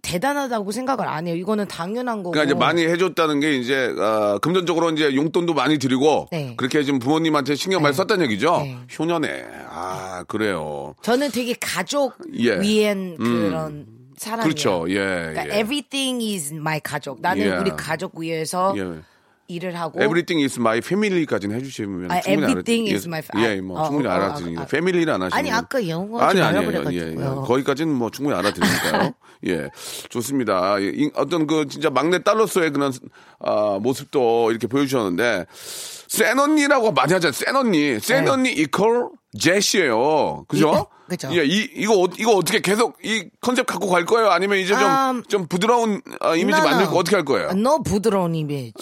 Speaker 7: 대단하다고 생각을 안 해요. 이거는 당연한 거고.
Speaker 1: 그러니까 이제 많이 해줬다는 게 이제 어, 금전적으로 이제 용돈도 많이 드리고
Speaker 7: 네.
Speaker 1: 그렇게 지금 부모님한테 신경 많이 썼다는 얘기죠.
Speaker 7: 네.
Speaker 1: 효녀네. 아 그래요.
Speaker 7: 저는 되게 가족
Speaker 1: 예.
Speaker 7: 위엔 그런 사람이에요.
Speaker 1: 그렇죠. 예.
Speaker 7: 그러니까
Speaker 1: 예.
Speaker 7: everything is my 가족. 나는
Speaker 1: 예.
Speaker 7: 우리 가족 위해서
Speaker 1: 예.
Speaker 7: 일을 하고
Speaker 1: Everything is my family까지는 해주시면
Speaker 7: 아,
Speaker 1: 충분히
Speaker 7: everything
Speaker 1: 알아,
Speaker 7: is my
Speaker 1: 예,
Speaker 7: fa-
Speaker 1: 예, 뭐
Speaker 7: 아,
Speaker 1: 충분히
Speaker 7: 어, 어,
Speaker 1: 알아들으니까
Speaker 7: 아,
Speaker 1: 패밀리를 안 하시면
Speaker 7: 아니, 아까 영어
Speaker 1: 아니
Speaker 7: 좀
Speaker 1: 아니. 예, 예. 거기까지는 뭐 충분히 알아들으니까요. <laughs> 예, 좋습니다. 예, 이- 어떤 그 진짜 막내 딸로서의 그런 아, 모습도 이렇게 보여주셨는데 센 언니라고 많이 하잖아요. 센 언니, 센
Speaker 7: 네.
Speaker 1: 언니 이퀄 제시예요. 그죠?
Speaker 7: 이- 그죠.
Speaker 1: 예, 이 이거 어- 이거 어떻게 계속 이 컨셉 갖고 갈 거예요? 아니면 이제 좀좀
Speaker 7: 음,
Speaker 1: 부드러운 아, 이미지
Speaker 7: No, no.
Speaker 1: 만들고 어떻게 할 거예요?
Speaker 7: 너 부드러운 이미지.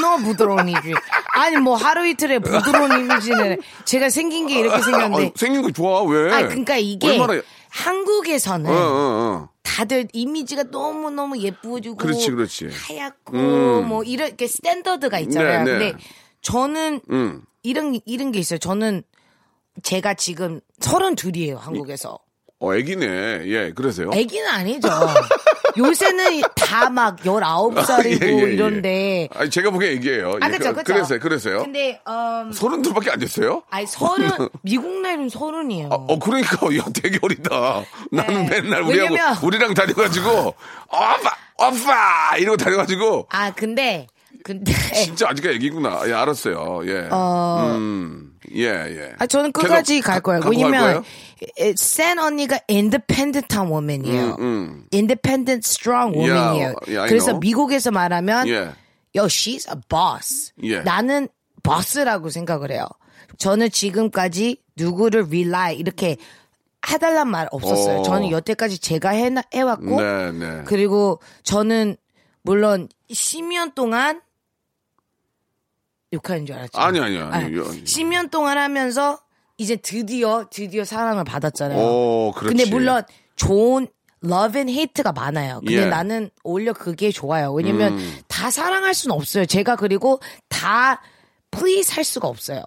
Speaker 7: 너 부드러운 이미지. 아니 뭐 하루 이틀에 부드러운 이미지는 제가 생긴 게 이렇게 생겼는데.
Speaker 1: 아, 생긴 거 좋아 왜?
Speaker 7: 아 그러니까 이게
Speaker 1: 얼마나
Speaker 7: 한국에서는
Speaker 1: 어, 어, 어.
Speaker 7: 다들 이미지가 너무 너무 예쁘고
Speaker 1: 그렇지, 그렇지.
Speaker 7: 하얗고
Speaker 1: 음.
Speaker 7: 뭐 이렇게 스탠더드가 있잖아요.
Speaker 1: 네, 네.
Speaker 7: 근데 저는
Speaker 1: 음.
Speaker 7: 이런 이런 게 있어요. 저는 제가 지금 서른 둘이에요 한국에서.
Speaker 1: 어, 애기네. 예, 그러세요?
Speaker 7: 애기는 아니죠. 요새는 다막 열아홉 살이고 <laughs>
Speaker 1: 예, 예, 예.
Speaker 7: 이런데.
Speaker 1: 아니, 제가 보기엔 애기예요.
Speaker 7: 아
Speaker 1: 예,
Speaker 7: 그죠
Speaker 1: 그-
Speaker 7: 그죠.
Speaker 1: 그래서요, 그래서요.
Speaker 7: 근데 음,
Speaker 1: 서른 둘밖에 안 됐어요?
Speaker 7: 아니 서른 <laughs> 미국 나이는 서른이에요.
Speaker 1: 어, 그러니까, <laughs> 야, 되게 어리다. 나는
Speaker 7: 네.
Speaker 1: 맨날 우리하고,
Speaker 7: 왜냐면-
Speaker 1: 우리랑 다녀가지고, 오빠, 오빠! 이러고 다녀가지고,
Speaker 7: 아 근데 근데
Speaker 1: 진짜 아직까지 애기구나. 예, 알았어요. 예.
Speaker 7: 어.
Speaker 1: 음, 예, 예.
Speaker 7: 아, 저는 끝까지 갈
Speaker 1: 가-
Speaker 7: 거예요. 왜냐면, 센 언니가 independent한 woman이에요.
Speaker 1: 음, 음.
Speaker 7: independent, strong woman이에요.
Speaker 1: Yeah, yeah,
Speaker 7: 그래서. 미국에서 말하면,
Speaker 1: 예.
Speaker 7: yo, she's a boss.
Speaker 1: 예.
Speaker 7: 나는 버스라고 생각을 해요. 저는 지금까지 누구를 rely 이렇게 해달란 말 없었어요.
Speaker 1: 어.
Speaker 7: 저는 여태까지 제가 해, 해왔고
Speaker 1: 네, 네.
Speaker 7: 그리고 저는 물론 10년 동안 욕하는 줄 알았죠.
Speaker 1: 아니, 아니, 아니.
Speaker 7: 아니,
Speaker 1: 요-
Speaker 7: 10년 동안 하면서 이제 드디어 드디어 사랑을 받았잖아요.
Speaker 1: 오, 그렇지.
Speaker 7: 근데 물론 좋은 love and hate가 많아요. 근데
Speaker 1: 예.
Speaker 7: 나는 오히려 그게 좋아요. 왜냐면
Speaker 1: 음.
Speaker 7: 다 사랑할 수는 없어요. 제가 그리고 다 please 할 수가 없어요.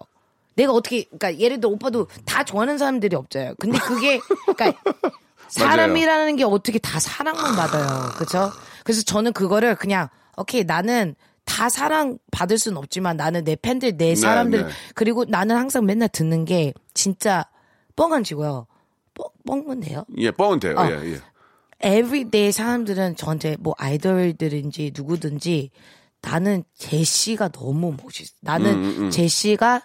Speaker 7: 내가 어떻게 그러니까 예를 들어 오빠도 다 좋아하는 사람들이 없잖아요. 근데 그게 그러니까 <laughs> 사람이라는 게 어떻게 다 사랑만 받아요. 그렇죠? 그래서 저는 그거를 그냥 오케이 나는 다 사랑 받을 수는 없지만 나는 내 팬들 내 사람들
Speaker 1: 네.
Speaker 7: 그리고 나는 항상 맨날 듣는 게 진짜 뻥한 지고요. 뻥 뻥은 돼요?
Speaker 1: 예, 뻥은 돼요.
Speaker 7: 어.
Speaker 1: 예, 예.
Speaker 7: everyday 사람들은 저한테 뭐 아이돌들인지 누구든지 나는 제시가 너무 멋있어. 나는
Speaker 1: 음, 음.
Speaker 7: 제시가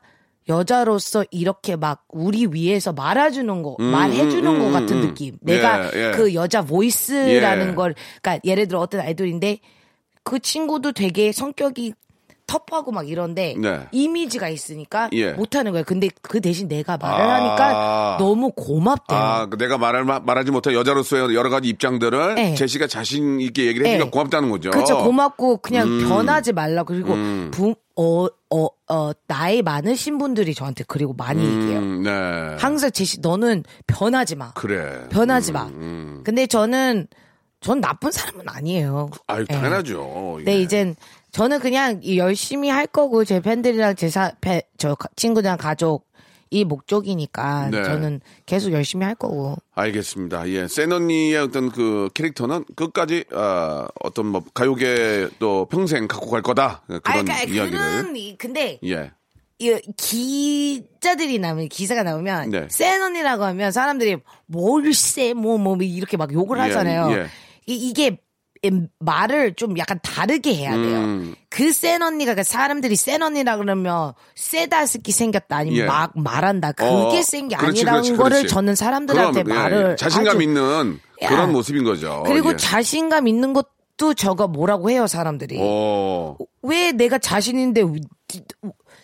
Speaker 7: 여자로서 이렇게 막 우리 위해서 말해주는 거,
Speaker 1: 음,
Speaker 7: 말해주는
Speaker 1: 음,
Speaker 7: 것
Speaker 1: 음,
Speaker 7: 같은
Speaker 1: 음.
Speaker 7: 느낌. 내가
Speaker 1: 예, 예.
Speaker 7: 그 여자 voice라는
Speaker 1: 예.
Speaker 7: 걸, 그러니까 예를 들어 어떤 아이돌인데 그 친구도 되게 성격이 터프하고 막 이런데
Speaker 1: 네.
Speaker 7: 이미지가 있으니까
Speaker 1: 예.
Speaker 7: 못하는 거예요. 근데 그 대신 내가 말을
Speaker 1: 아.
Speaker 7: 하니까 너무 고맙대요.
Speaker 1: 아, 그 내가 마- 말하지 못한 여자로서의 여러 가지 입장들을
Speaker 7: 네.
Speaker 1: 제시가 자신 있게 얘기를 해주니까
Speaker 7: 네.
Speaker 1: 고맙다는 거죠.
Speaker 7: 그렇죠. 고맙고 그냥
Speaker 1: 음.
Speaker 7: 변하지 말라. 그리고
Speaker 1: 음.
Speaker 7: 부, 어, 어, 어, 나이 많으신 분들이 저한테 그리고 많이 얘기해요.
Speaker 1: 음, 네.
Speaker 7: 항상 제시 너는 변하지 마.
Speaker 1: 그래.
Speaker 7: 변하지
Speaker 1: 음,
Speaker 7: 마.
Speaker 1: 음.
Speaker 7: 근데 저는 전 나쁜 사람은 아니에요.
Speaker 1: 아유,
Speaker 7: 예.
Speaker 1: 당연하죠.
Speaker 7: 근데
Speaker 1: 예.
Speaker 7: 이젠 저는 그냥 이 열심히 할 거고 제 팬들이랑 제 사, 팬- 저 가- 친구들이랑 가족 이 목적이니까
Speaker 1: 네.
Speaker 7: 저는 계속 열심히 할 거고.
Speaker 1: 알겠습니다. 예. 센 언니의 어떤 그 캐릭터는 끝까지, 아, 어떤 뭐, 가요계 또 평생 갖고 갈 거다. 그런
Speaker 7: 아, 그러니까
Speaker 1: 이야기를.
Speaker 7: 그런 이- 근데
Speaker 1: 예.
Speaker 7: 이 기자들이 나오면 기사가 나오면
Speaker 1: 네.
Speaker 7: 센 언니라고 하면 사람들이 뭘쎄뭐뭐 이렇게 막 욕을
Speaker 1: 예,
Speaker 7: 하잖아요.
Speaker 1: 예.
Speaker 7: 이, 이게 음, 말을 좀 약간 다르게 해야 돼요.
Speaker 1: 음.
Speaker 7: 그센 언니가 그 사람들이 센 언니라 그러면 세다 스키 생겼다 아니면
Speaker 1: 예.
Speaker 7: 막 말한다 그게
Speaker 1: 어,
Speaker 7: 센게
Speaker 1: 그렇지,
Speaker 7: 아니라는
Speaker 1: 그렇지,
Speaker 7: 거를
Speaker 1: 그렇지.
Speaker 7: 저는 사람들한테
Speaker 1: 그럼, 예,
Speaker 7: 말을
Speaker 1: 자신감
Speaker 7: 아주-
Speaker 1: 있는
Speaker 7: 야.
Speaker 1: 그런 모습인 거죠.
Speaker 7: 그리고
Speaker 1: 예.
Speaker 7: 자신감 있는 것도 저거 뭐라고 해요 사람들이
Speaker 1: 어.
Speaker 7: 왜 내가 자신인데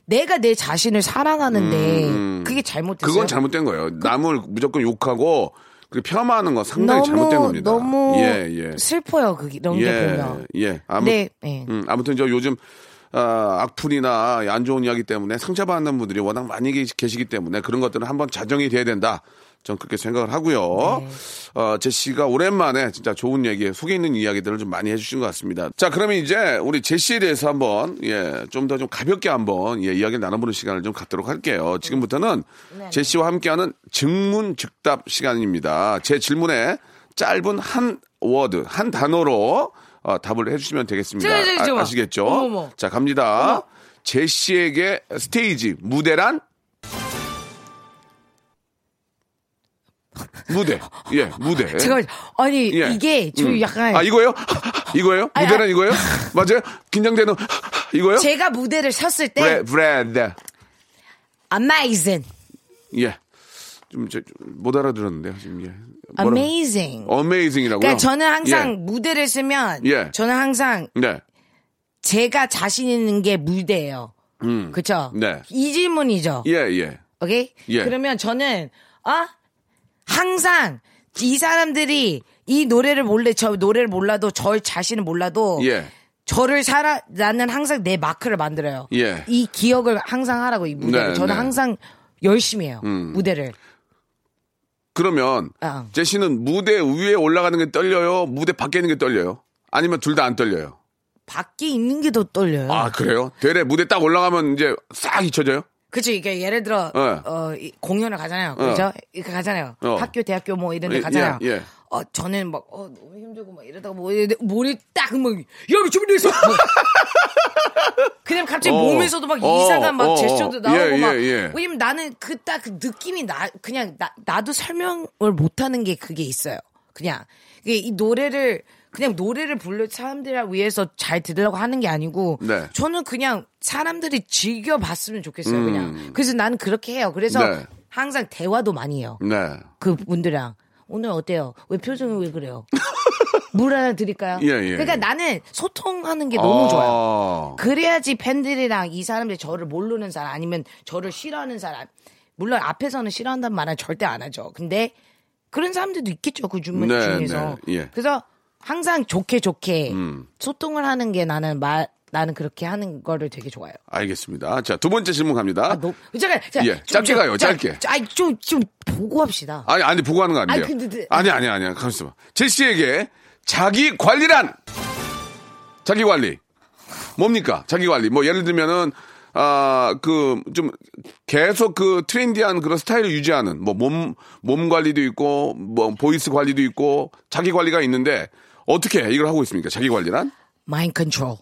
Speaker 7: 내가 내 자신을 사랑하는데
Speaker 1: 음.
Speaker 7: 그게 잘못됐어요.
Speaker 1: 그건 잘못된 거예요. 남을 무조건 욕하고 그 폄하하는 건 상당히
Speaker 7: 너무
Speaker 1: 잘못된 겁니다.
Speaker 7: 너무
Speaker 1: 예, 예.
Speaker 7: 슬퍼요 그 이런 게
Speaker 1: 예,
Speaker 7: 보면.
Speaker 1: 예. 아무,
Speaker 7: 네, 예.
Speaker 1: 음, 아무튼 저 요즘 아, 악플이나 안 좋은 이야기 때문에 상처받는 분들이 워낙 많이 계시- 계시기 때문에 그런 것들은 한번 자정이 돼야 된다. 전 그렇게 생각을 하고요.
Speaker 7: 네.
Speaker 1: 어, 제시가 오랜만에 진짜 좋은 얘기, 속에 있는 이야기들을 좀 많이 해주신 것 같습니다. 자, 그러면 이제 우리 제시에 대해서 한번, 예, 좀더좀 가볍게 한번, 예, 이야기를 나눠보는 시간을 좀 갖도록 할게요. 지금부터는
Speaker 7: 네,
Speaker 1: 제시와 함께하는 즉문 즉답 시간입니다. 제 질문에 짧은 한 word, 한 단어로 어, 답을 해주시면 되겠습니다.
Speaker 7: 저, 저, 저.
Speaker 1: 아시겠죠. 자, 갑니다. 제시에게 스테이지, 무대란? 무대. 예, 무대. <laughs>
Speaker 7: 제가 아니
Speaker 1: 예.
Speaker 7: 이게 저
Speaker 1: 음.
Speaker 7: 약간
Speaker 1: 아, 이거요? <laughs> 이거예요?
Speaker 7: 아니,
Speaker 1: 무대란
Speaker 7: 아니.
Speaker 1: 이거예요? 맞아요? 긴장되는 <laughs> 이거요?
Speaker 7: 제가 무대를 섰을 때
Speaker 1: 브레, 브레드.
Speaker 7: amazing,
Speaker 1: 예. 좀, 저, 좀못 알아들었는데요, 지금. 예.
Speaker 7: amazing.
Speaker 1: 어메이징이라고요?
Speaker 7: 그러니까 저는 항상 무대를 쓰면
Speaker 1: 예.
Speaker 7: 저는 항상
Speaker 1: 예. 네.
Speaker 7: 제가 자신 있는 게 무대예요.
Speaker 1: 음.
Speaker 7: 그렇죠?
Speaker 1: 네.
Speaker 7: 이 질문이죠.
Speaker 1: 예, 예.
Speaker 7: 오케이?
Speaker 1: 예.
Speaker 7: 그러면 저는 아 항상 이 사람들이 이 노래를 몰래 저 노래를 몰라도 저 자신을 몰라도
Speaker 1: 예.
Speaker 7: 저를 살아 나는 항상 내 마크를 만들어요.
Speaker 1: 예.
Speaker 7: 이 기억을 항상 하라고 이 무대를
Speaker 1: 네,
Speaker 7: 저는
Speaker 1: 네.
Speaker 7: 항상 열심히 해요.
Speaker 1: 음.
Speaker 7: 무대를.
Speaker 1: 그러면
Speaker 7: 아.
Speaker 1: 제시는 무대 위에 올라가는 게 떨려요? 무대 밖에 있는 게 떨려요? 아니면 둘 다 안 떨려요?
Speaker 7: 밖에 있는 게 더 떨려요.
Speaker 1: 아, 그래요? 되레 무대 딱 올라가면 이제 싹 잊혀져요?
Speaker 7: 그쵸, 이게 예를 들어,
Speaker 1: 네.
Speaker 7: 어, 이 공연을 가잖아요.
Speaker 1: 어.
Speaker 7: 그죠? 이렇게 가잖아요.
Speaker 1: 어.
Speaker 7: 학교, 대학교 뭐 이런 데
Speaker 1: 예,
Speaker 7: 가잖아요.
Speaker 1: 예, 예.
Speaker 7: 어, 저는 막, 어, 너무 힘들고 막 이러다가 뭐, 머리 딱 막, 야, 너 준비됐어! 뭐. 그냥 갑자기
Speaker 1: 어.
Speaker 7: 몸에서도 막
Speaker 1: 어,
Speaker 7: 이상한 막
Speaker 1: 어,
Speaker 7: 제스처도
Speaker 1: 어.
Speaker 7: 나오고
Speaker 1: 예,
Speaker 7: 막.
Speaker 1: 예, 예.
Speaker 7: 왜냐면 나는 그 딱 그 느낌이 나, 그냥 나, 나도 설명을 못하는 게 그게 있어요. 그냥. 이 노래를, 그냥 노래를 불러 사람들을 위해서 잘 들으려고 하는 게 아니고
Speaker 1: 네.
Speaker 7: 저는 그냥 사람들이 즐겨봤으면 좋겠어요,
Speaker 1: 음.
Speaker 7: 그냥. 그래서 나는 그렇게 해요. 그래서
Speaker 1: 네.
Speaker 7: 항상 대화도 많이 해요.
Speaker 1: 네.
Speaker 7: 그 분들이랑. 오늘 어때요? 왜 표정이 왜 그래요? <laughs> 물 하나 드릴까요?
Speaker 1: 예, 예,
Speaker 7: 그러니까
Speaker 1: 예.
Speaker 7: 나는 소통하는 게 너무
Speaker 1: 아.
Speaker 7: 좋아요. 그래야지 팬들이랑 이 사람들이 저를 모르는 사람 아니면 저를 싫어하는 사람 물론 앞에서는 싫어한다는 말은 절대 안 하죠. 근데 그런 사람들도 있겠죠 그 중,
Speaker 1: 네,
Speaker 7: 중에서.
Speaker 1: 네, 예.
Speaker 7: 그래서 항상 좋게 좋게
Speaker 1: 음.
Speaker 7: 소통을 하는 게 나는 말 나는 그렇게 하는 거를 되게 좋아요.
Speaker 1: 알겠습니다. 자, 두 번째 질문 갑니다.
Speaker 7: 아, 너, 잠깐, 잠깐,
Speaker 1: 예, 짧게 가요, 짧게.
Speaker 7: 아니, 좀, 좀 보고 합시다.
Speaker 1: 아니, 아니, 보고 하는 거안 돼요.
Speaker 7: 아니, 근데- 근데-
Speaker 1: 아니, 아니, 아니, 가만있어 봐. 제시에게 자기 관리란! 자기 관리. 뭡니까? 자기 관리. 뭐, 예를 들면은, 아, 그, 좀, 계속 그 trendy한 그런 스타일을 유지하는, 뭐, 몸, 몸 관리도 있고, 뭐, voice 관리도 있고, 자기 관리가 있는데, 어떻게 이걸 하고 있습니까? 자기 관리란?
Speaker 7: mind control.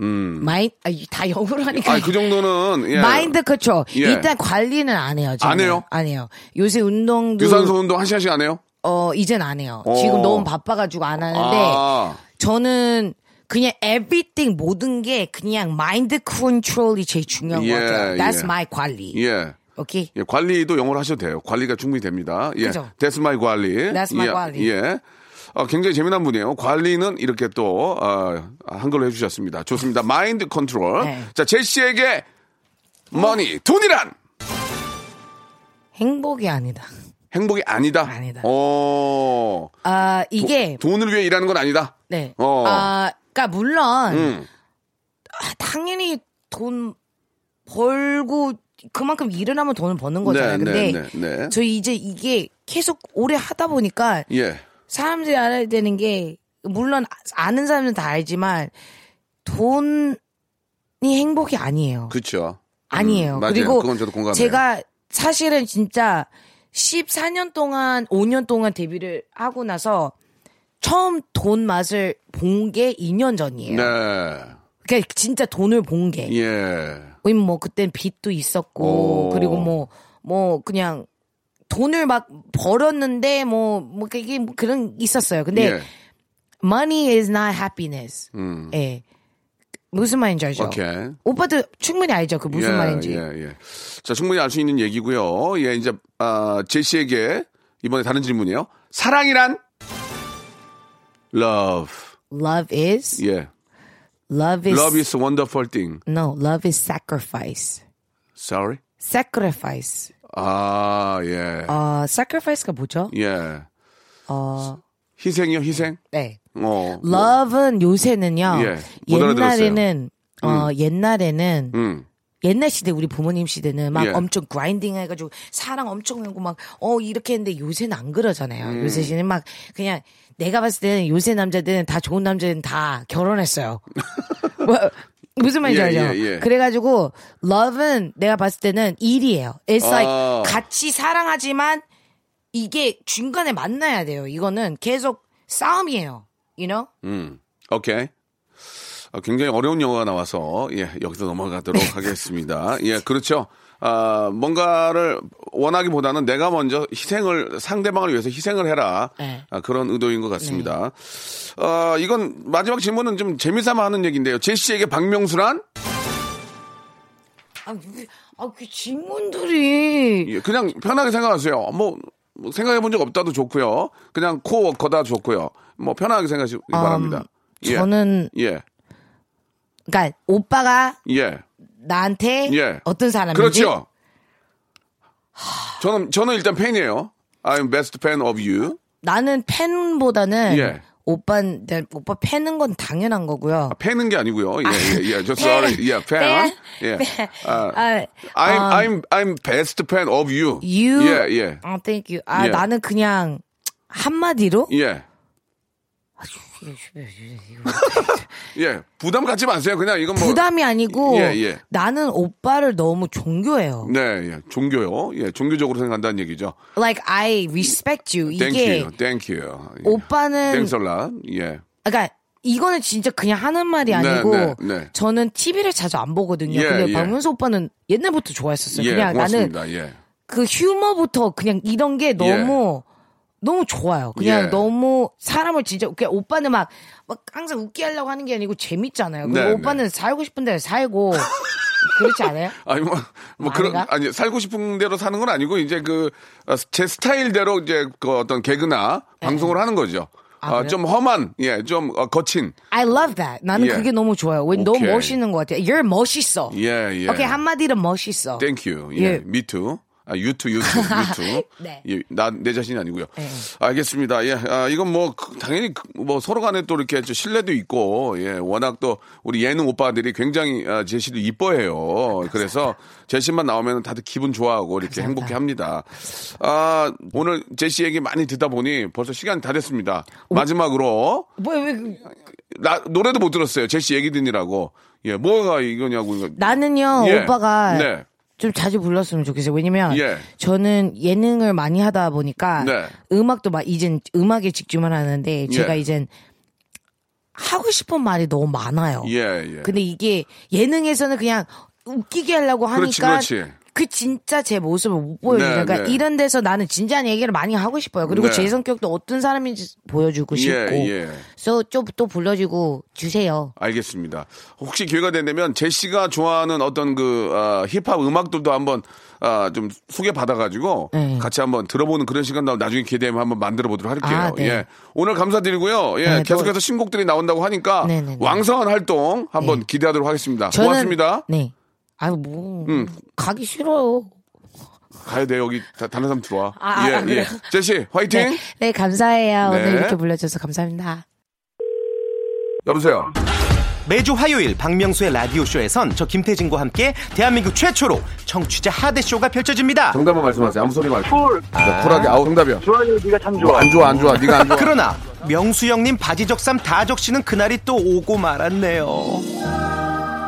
Speaker 7: 음. 마인, 아, 다 영어로 하니까.
Speaker 1: 아, 그 정도는, 예.
Speaker 7: mind control.
Speaker 1: 예.
Speaker 7: 일단 관리는 안 해요. 저는.
Speaker 1: 안 해요?
Speaker 7: 안 해요. 요새 운동도.
Speaker 1: 유산소 운동 한 시간씩 안 해요?
Speaker 7: 어, 이젠 안 해요.
Speaker 1: 어.
Speaker 7: 지금 너무 바빠 가지고 안 하는데.
Speaker 1: 아.
Speaker 7: 저는 그냥 everything 모든 게 그냥 mind control이 제일 중요한
Speaker 1: 예,
Speaker 7: 것 같아요. That's
Speaker 1: 예.
Speaker 7: my 관리.
Speaker 1: 예.
Speaker 7: 오케이.
Speaker 1: 예, 관리도 영어로 하셔도 돼요. 관리가 충분히 됩니다. 예.
Speaker 7: 그죠.
Speaker 1: That's my 관리.
Speaker 7: That's my
Speaker 1: 예,
Speaker 7: 관리.
Speaker 1: 예. 어, 굉장히 재미난 분이에요. 관리는 이렇게 또, 어, 한글로 해주셨습니다. 좋습니다. mind control.
Speaker 7: 네.
Speaker 1: 자, 제시에게 money, 돈이란!
Speaker 7: 행복이 아니다.
Speaker 1: 행복이 아니다.
Speaker 7: 아니다.
Speaker 1: 어,
Speaker 7: 아, 이게.
Speaker 1: 돈을 위해 일하는 건 아니다.
Speaker 7: 네.
Speaker 1: 어.
Speaker 7: 아, 그니까 물론.
Speaker 1: 음.
Speaker 7: 아, 당연히 돈 벌고 그만큼 일을 하면 돈을 버는 거잖아요.
Speaker 1: 네,
Speaker 7: 근데
Speaker 1: 네, 네, 네.
Speaker 7: 저희 이제 이게 계속 오래 하다 보니까
Speaker 1: 예.
Speaker 7: 사람들이 알아야 되는 게 물론 아는 사람들은 다 알지만 돈이 행복이 아니에요.
Speaker 1: 그쵸.
Speaker 7: 아니에요.
Speaker 1: 음.
Speaker 7: 그리고. 제가 사실은 진짜 14년 동안 5년 동안 데뷔를 하고 나서 처음 돈 맛을 본 게 2년 전이에요.
Speaker 1: 네.
Speaker 7: 그러니까 진짜 돈을 본 게.
Speaker 1: 예.
Speaker 7: 왜냐면 뭐 그땐 빚도 있었고
Speaker 1: 오.
Speaker 7: 그리고 뭐뭐 그냥 돈을 막 벌었는데 뭐뭐 그게 뭐 그런 있었어요. 근데
Speaker 1: 예.
Speaker 7: money is not happiness.
Speaker 1: 음.
Speaker 7: 예. 무슨 말인지 알죠?
Speaker 1: 오케이.
Speaker 7: 오빠도 충분히 알죠? 그 무슨
Speaker 1: 예,
Speaker 7: 말인지.
Speaker 1: 예, 예. 자, 충분히 알 수 있는 얘기고요. 예, 이제 아, 제시에게 이번에 다른 질문이에요. 사랑이란 love.
Speaker 7: Love is
Speaker 1: 예.
Speaker 7: love is
Speaker 1: love is a wonderful thing.
Speaker 7: no love is sacrifice.
Speaker 1: Sorry.
Speaker 7: sacrifice.
Speaker 1: 아, 예.
Speaker 7: 어 sacrifice가 뭐죠?
Speaker 1: 예.
Speaker 7: 어
Speaker 1: 희생이요, 희생?
Speaker 7: 네.
Speaker 1: 어.
Speaker 7: love는 요새는요.
Speaker 1: 예, 못 알아들었어요.
Speaker 7: 옛날에는 어 옛날에는
Speaker 1: 음.
Speaker 7: 옛날 시대 우리 부모님 시대는 막
Speaker 1: 예.
Speaker 7: 엄청 그라인딩 해가지고 사랑 엄청 하고 막 어 이렇게 했는데 요새는 안 그러잖아요.
Speaker 1: 음.
Speaker 7: 요새 시는 막 그냥 내가 봤을 때는 요새 남자들은 다 좋은 남자들은 다 결혼했어요. <laughs> 뭐, 무슨 말인지
Speaker 1: 예,
Speaker 7: 알죠?
Speaker 1: 예, 예.
Speaker 7: 그래가지고 love는 내가 봤을 때는 일이에요. It's like
Speaker 1: 아.
Speaker 7: 같이 사랑하지만 이게 중간에 만나야 돼요. 이거는 계속 싸움이에요. You know?
Speaker 1: 음. 오케이. 아, 굉장히 어려운 영어가 나와서 예, 여기서 넘어가도록 <laughs> 하겠습니다. 예, 그렇죠. 아, 뭔가를 원하기보다는 내가 먼저 희생을 상대방을 위해서 희생을 해라.
Speaker 7: 네.
Speaker 1: 아, 그런 의도인 것 같습니다. 어, 이건 마지막 질문은 좀 재미삼아 하는 얘기인데요. 제시에게 박명수란
Speaker 7: 아, 그, 아, 그 질문들이
Speaker 1: 예, 그냥 편하게 생각하세요. 뭐, 뭐 생각해 본 적 없다도 좋고요. 그냥 코워커다 좋고요. 뭐 편하게 생각하시기 바랍니다. 예.
Speaker 7: 음, 저는
Speaker 1: 예.
Speaker 7: 그러니까 오빠가
Speaker 1: 예.
Speaker 7: 나한테
Speaker 1: 예.
Speaker 7: 어떤 사람인지
Speaker 1: 그렇죠. 저는 저는 일단 팬이에요. I'm best fan of you.
Speaker 7: 나는 팬보다는
Speaker 1: 예.
Speaker 7: 오빠 내 오빠 팬은 건 당연한 거고요.
Speaker 1: 아, 팬은 게 아니고요. 예, 예, 예. 저 sorry. 예, 팬. 예. 아,
Speaker 7: 아,
Speaker 1: I'm
Speaker 7: 음,
Speaker 1: I'm I'm best fan of you.
Speaker 7: you
Speaker 1: 예, 예.
Speaker 7: 어, thank you. 아,
Speaker 1: 예.
Speaker 7: 나는 그냥 한마디로
Speaker 1: 예. <laughs> 예. 부담 갖지 마세요. 그냥 이건 뭐
Speaker 7: 부담이 아니고
Speaker 1: 예, 예.
Speaker 7: 나는 오빠를 너무 존경해요.
Speaker 1: 네, 예. 종교요. 예, 종교적으로 생각한다는 얘기죠.
Speaker 7: Like I respect you.
Speaker 1: Thank
Speaker 7: 이게
Speaker 1: you. Thank you. 예.
Speaker 7: 오빠는
Speaker 1: Thanks a lot. 예.
Speaker 7: 그러니까 이거는 진짜 그냥 하는 말이
Speaker 1: 네,
Speaker 7: 아니고
Speaker 1: 네, 네.
Speaker 7: 저는 TV를 자주 안 보거든요.
Speaker 1: 예,
Speaker 7: 근데
Speaker 1: 예.
Speaker 7: 박명수 오빠는 옛날부터 좋아했었어요.
Speaker 1: 예,
Speaker 7: 그냥 나는
Speaker 1: 고맙습니다. 예.
Speaker 7: 그 휴머부터 그냥 이런 게 너무 너무 좋아요. 그냥
Speaker 1: 예.
Speaker 7: 너무 사람을 진짜 그냥 오빠는 막, 막 항상 웃게 하려고 하는 게 아니고 재밌잖아요. 그리고
Speaker 1: 네,
Speaker 7: 오빠는 살고 싶은 데를 살고 그렇지 않아요? <laughs>
Speaker 1: 아니 뭐, 뭐 그런? 아니 살고 싶은 대로 사는 건 아니고 이제 그 제 스타일대로 이제 그 어떤 개그나
Speaker 7: 네.
Speaker 1: 방송을 하는 거죠.
Speaker 7: 아,
Speaker 1: 아? 좀 험한, 예, 좀 어, 거친.
Speaker 7: I love that. 나는
Speaker 1: 예.
Speaker 7: 그게 너무 좋아요. 왜 너무. 멋있는 것 같아. You're 멋있어.
Speaker 1: 예, 예.
Speaker 7: 오케이 한마디로 멋있어.
Speaker 1: Thank you. 예,
Speaker 7: 예.
Speaker 1: me too. 아, too, you too.
Speaker 7: 네.
Speaker 1: 예, 나, 내 자신이 아니고요.
Speaker 7: 네.
Speaker 1: 알겠습니다. 예, 아, 이건 뭐, 그, 당연히, 그, 뭐, 서로 간에 또 이렇게 좀 신뢰도 있고, 예, 워낙 또, 우리 예능 오빠들이 굉장히, 아, 제시를 이뻐해요. 그래서, 제시만 나오면 다들 기분 좋아하고, 이렇게 행복해 합니다. 아, 오늘 제시 얘기 많이 듣다 보니 벌써 시간이 다 됐습니다. 마지막으로,
Speaker 7: 뭐야 왜 그-
Speaker 1: 나, 노래도 못 들었어요. 제시 얘기 듣느라고. 예, 뭐가 이거냐고. 이거.
Speaker 7: 나는요
Speaker 1: 예.
Speaker 7: 오빠가
Speaker 1: 네.
Speaker 7: 좀 자주 불렀으면 좋겠어요. 왜냐면
Speaker 1: 예.
Speaker 7: 저는 예능을 많이 하다 보니까
Speaker 1: 네.
Speaker 7: 음악도 막 이젠 음악에 집중을 하는데 제가
Speaker 1: 예.
Speaker 7: 이젠 하고 싶은 말이 너무 많아요.
Speaker 1: 예, 예.
Speaker 7: 근데 이게 예능에서는 그냥 웃기게 하려고
Speaker 1: 그렇지,
Speaker 7: 하니까
Speaker 1: 그렇지.
Speaker 7: 그 진짜 제 모습을 못 보여주니까
Speaker 1: 네,
Speaker 7: 그러니까
Speaker 1: 네.
Speaker 7: 이런 데서 나는 진지한 얘기를 많이 하고 싶어요. 그리고
Speaker 1: 네.
Speaker 7: 제 성격도 어떤 사람인지 보여주고 싶고.
Speaker 1: 예, 예.
Speaker 7: 그래서 좀 또 불러주고 주세요.
Speaker 1: 알겠습니다. 혹시 기회가 된다면 제시가 좋아하는 어떤 그 아, 힙합 음악들도 한번 아, 좀 소개 받아가지고
Speaker 7: 네.
Speaker 1: 같이 한번 들어보는 그런 시간도 나중에 기대되면 한번 만들어 보도록 할게요.
Speaker 7: 아, 네.
Speaker 1: 예. 오늘 감사드리고요. 예.
Speaker 7: 네,
Speaker 1: 계속해서
Speaker 7: 또-
Speaker 1: 신곡들이 나온다고 하니까
Speaker 7: 네, 네, 네.
Speaker 1: 왕성한 활동 한번 기대하도록 하겠습니다.
Speaker 7: 저는
Speaker 1: 고맙습니다.
Speaker 7: 네. 아유 뭐
Speaker 1: 음.
Speaker 7: 가기 싫어요.
Speaker 1: 가야 돼 여기 다, 다른 사람 들어와.
Speaker 7: 아,
Speaker 1: 예,
Speaker 7: 아,
Speaker 1: 예. 제시 화이팅.
Speaker 7: 네, 네 감사해요.
Speaker 1: 네.
Speaker 7: 오늘 이렇게 불러줘서 감사합니다.
Speaker 1: 여보세요.
Speaker 9: 매주 화요일 박명수의 라디오 쇼에선 저 김태진과 함께 대한민국 최초로 청취자 하대 쇼가 펼쳐집니다.
Speaker 1: 정답만 말씀하세요. 아무 소리 말고. 쿨. 네, 쿨하게. 아우 정답이야.
Speaker 3: 좋아요, 네가 참 좋아.
Speaker 1: 안 좋아 안 좋아. 네가 안 좋아.
Speaker 9: 그러나 명수 형님 바지 적삼 다 적시는 그날이 또 오고 말았네요.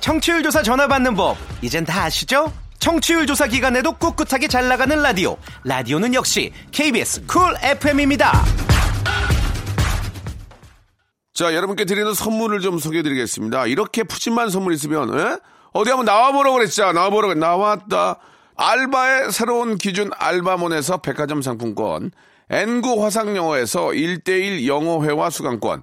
Speaker 9: 청취율 조사 전화 받는 법 이젠 다 아시죠? 청취율 조사 기간에도 꿋꿋하게 잘 나가는 라디오 라디오는 역시 KBS Cool FM입니다.
Speaker 1: 자, 여러분께 드리는 선물을 좀 소개해 드리겠습니다. 이렇게 푸짐한 선물 있으면, 에? 어디 한번 나와보라고 그랬죠? 나와보라고, 그랬- 나왔다. 알바의 새로운 기준 알바몬에서 백화점 상품권, N구 화상영어에서 1대1 영어회화 수강권,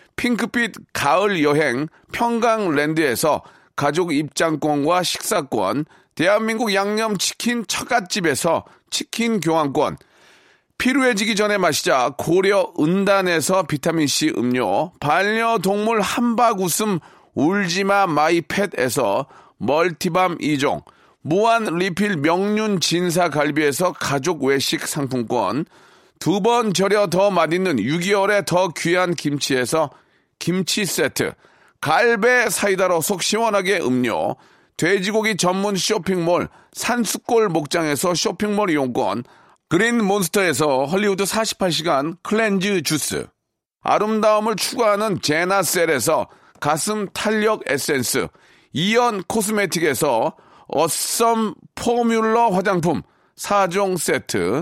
Speaker 1: 핑크빛 가을 여행 평강랜드에서 가족 입장권과 식사권, 대한민국 양념치킨 처갓집에서 치킨 교환권, 피로해지기 전에 마시자 고려 은단에서 비타민C 음료, 반려동물 한박 웃음 울지마 마이팻에서 multi balm 2종, 무한 리필 명륜 진사 갈비에서 가족 외식 상품권, 두 번 절여 더 맛있는 6개월에 더 귀한 김치에서 김치 세트, 갈배 사이다로 속 시원하게 음료, 돼지고기 전문 쇼핑몰 산수골 목장에서 쇼핑몰 이용권, 그린 몬스터에서 헐리우드 48시간 cleanse 주스, 아름다움을 추구하는 제나셀에서 가슴 탄력 에센스, 이연 코스메틱에서 어썸 포뮬러 화장품 4종 세트,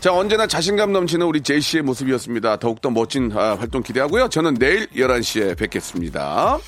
Speaker 1: 자, 언제나 자신감 넘치는 우리 제이씨의 모습이었습니다. 더욱더 멋진 아, 활동 기대하고요. 저는 내일 11시에 뵙겠습니다.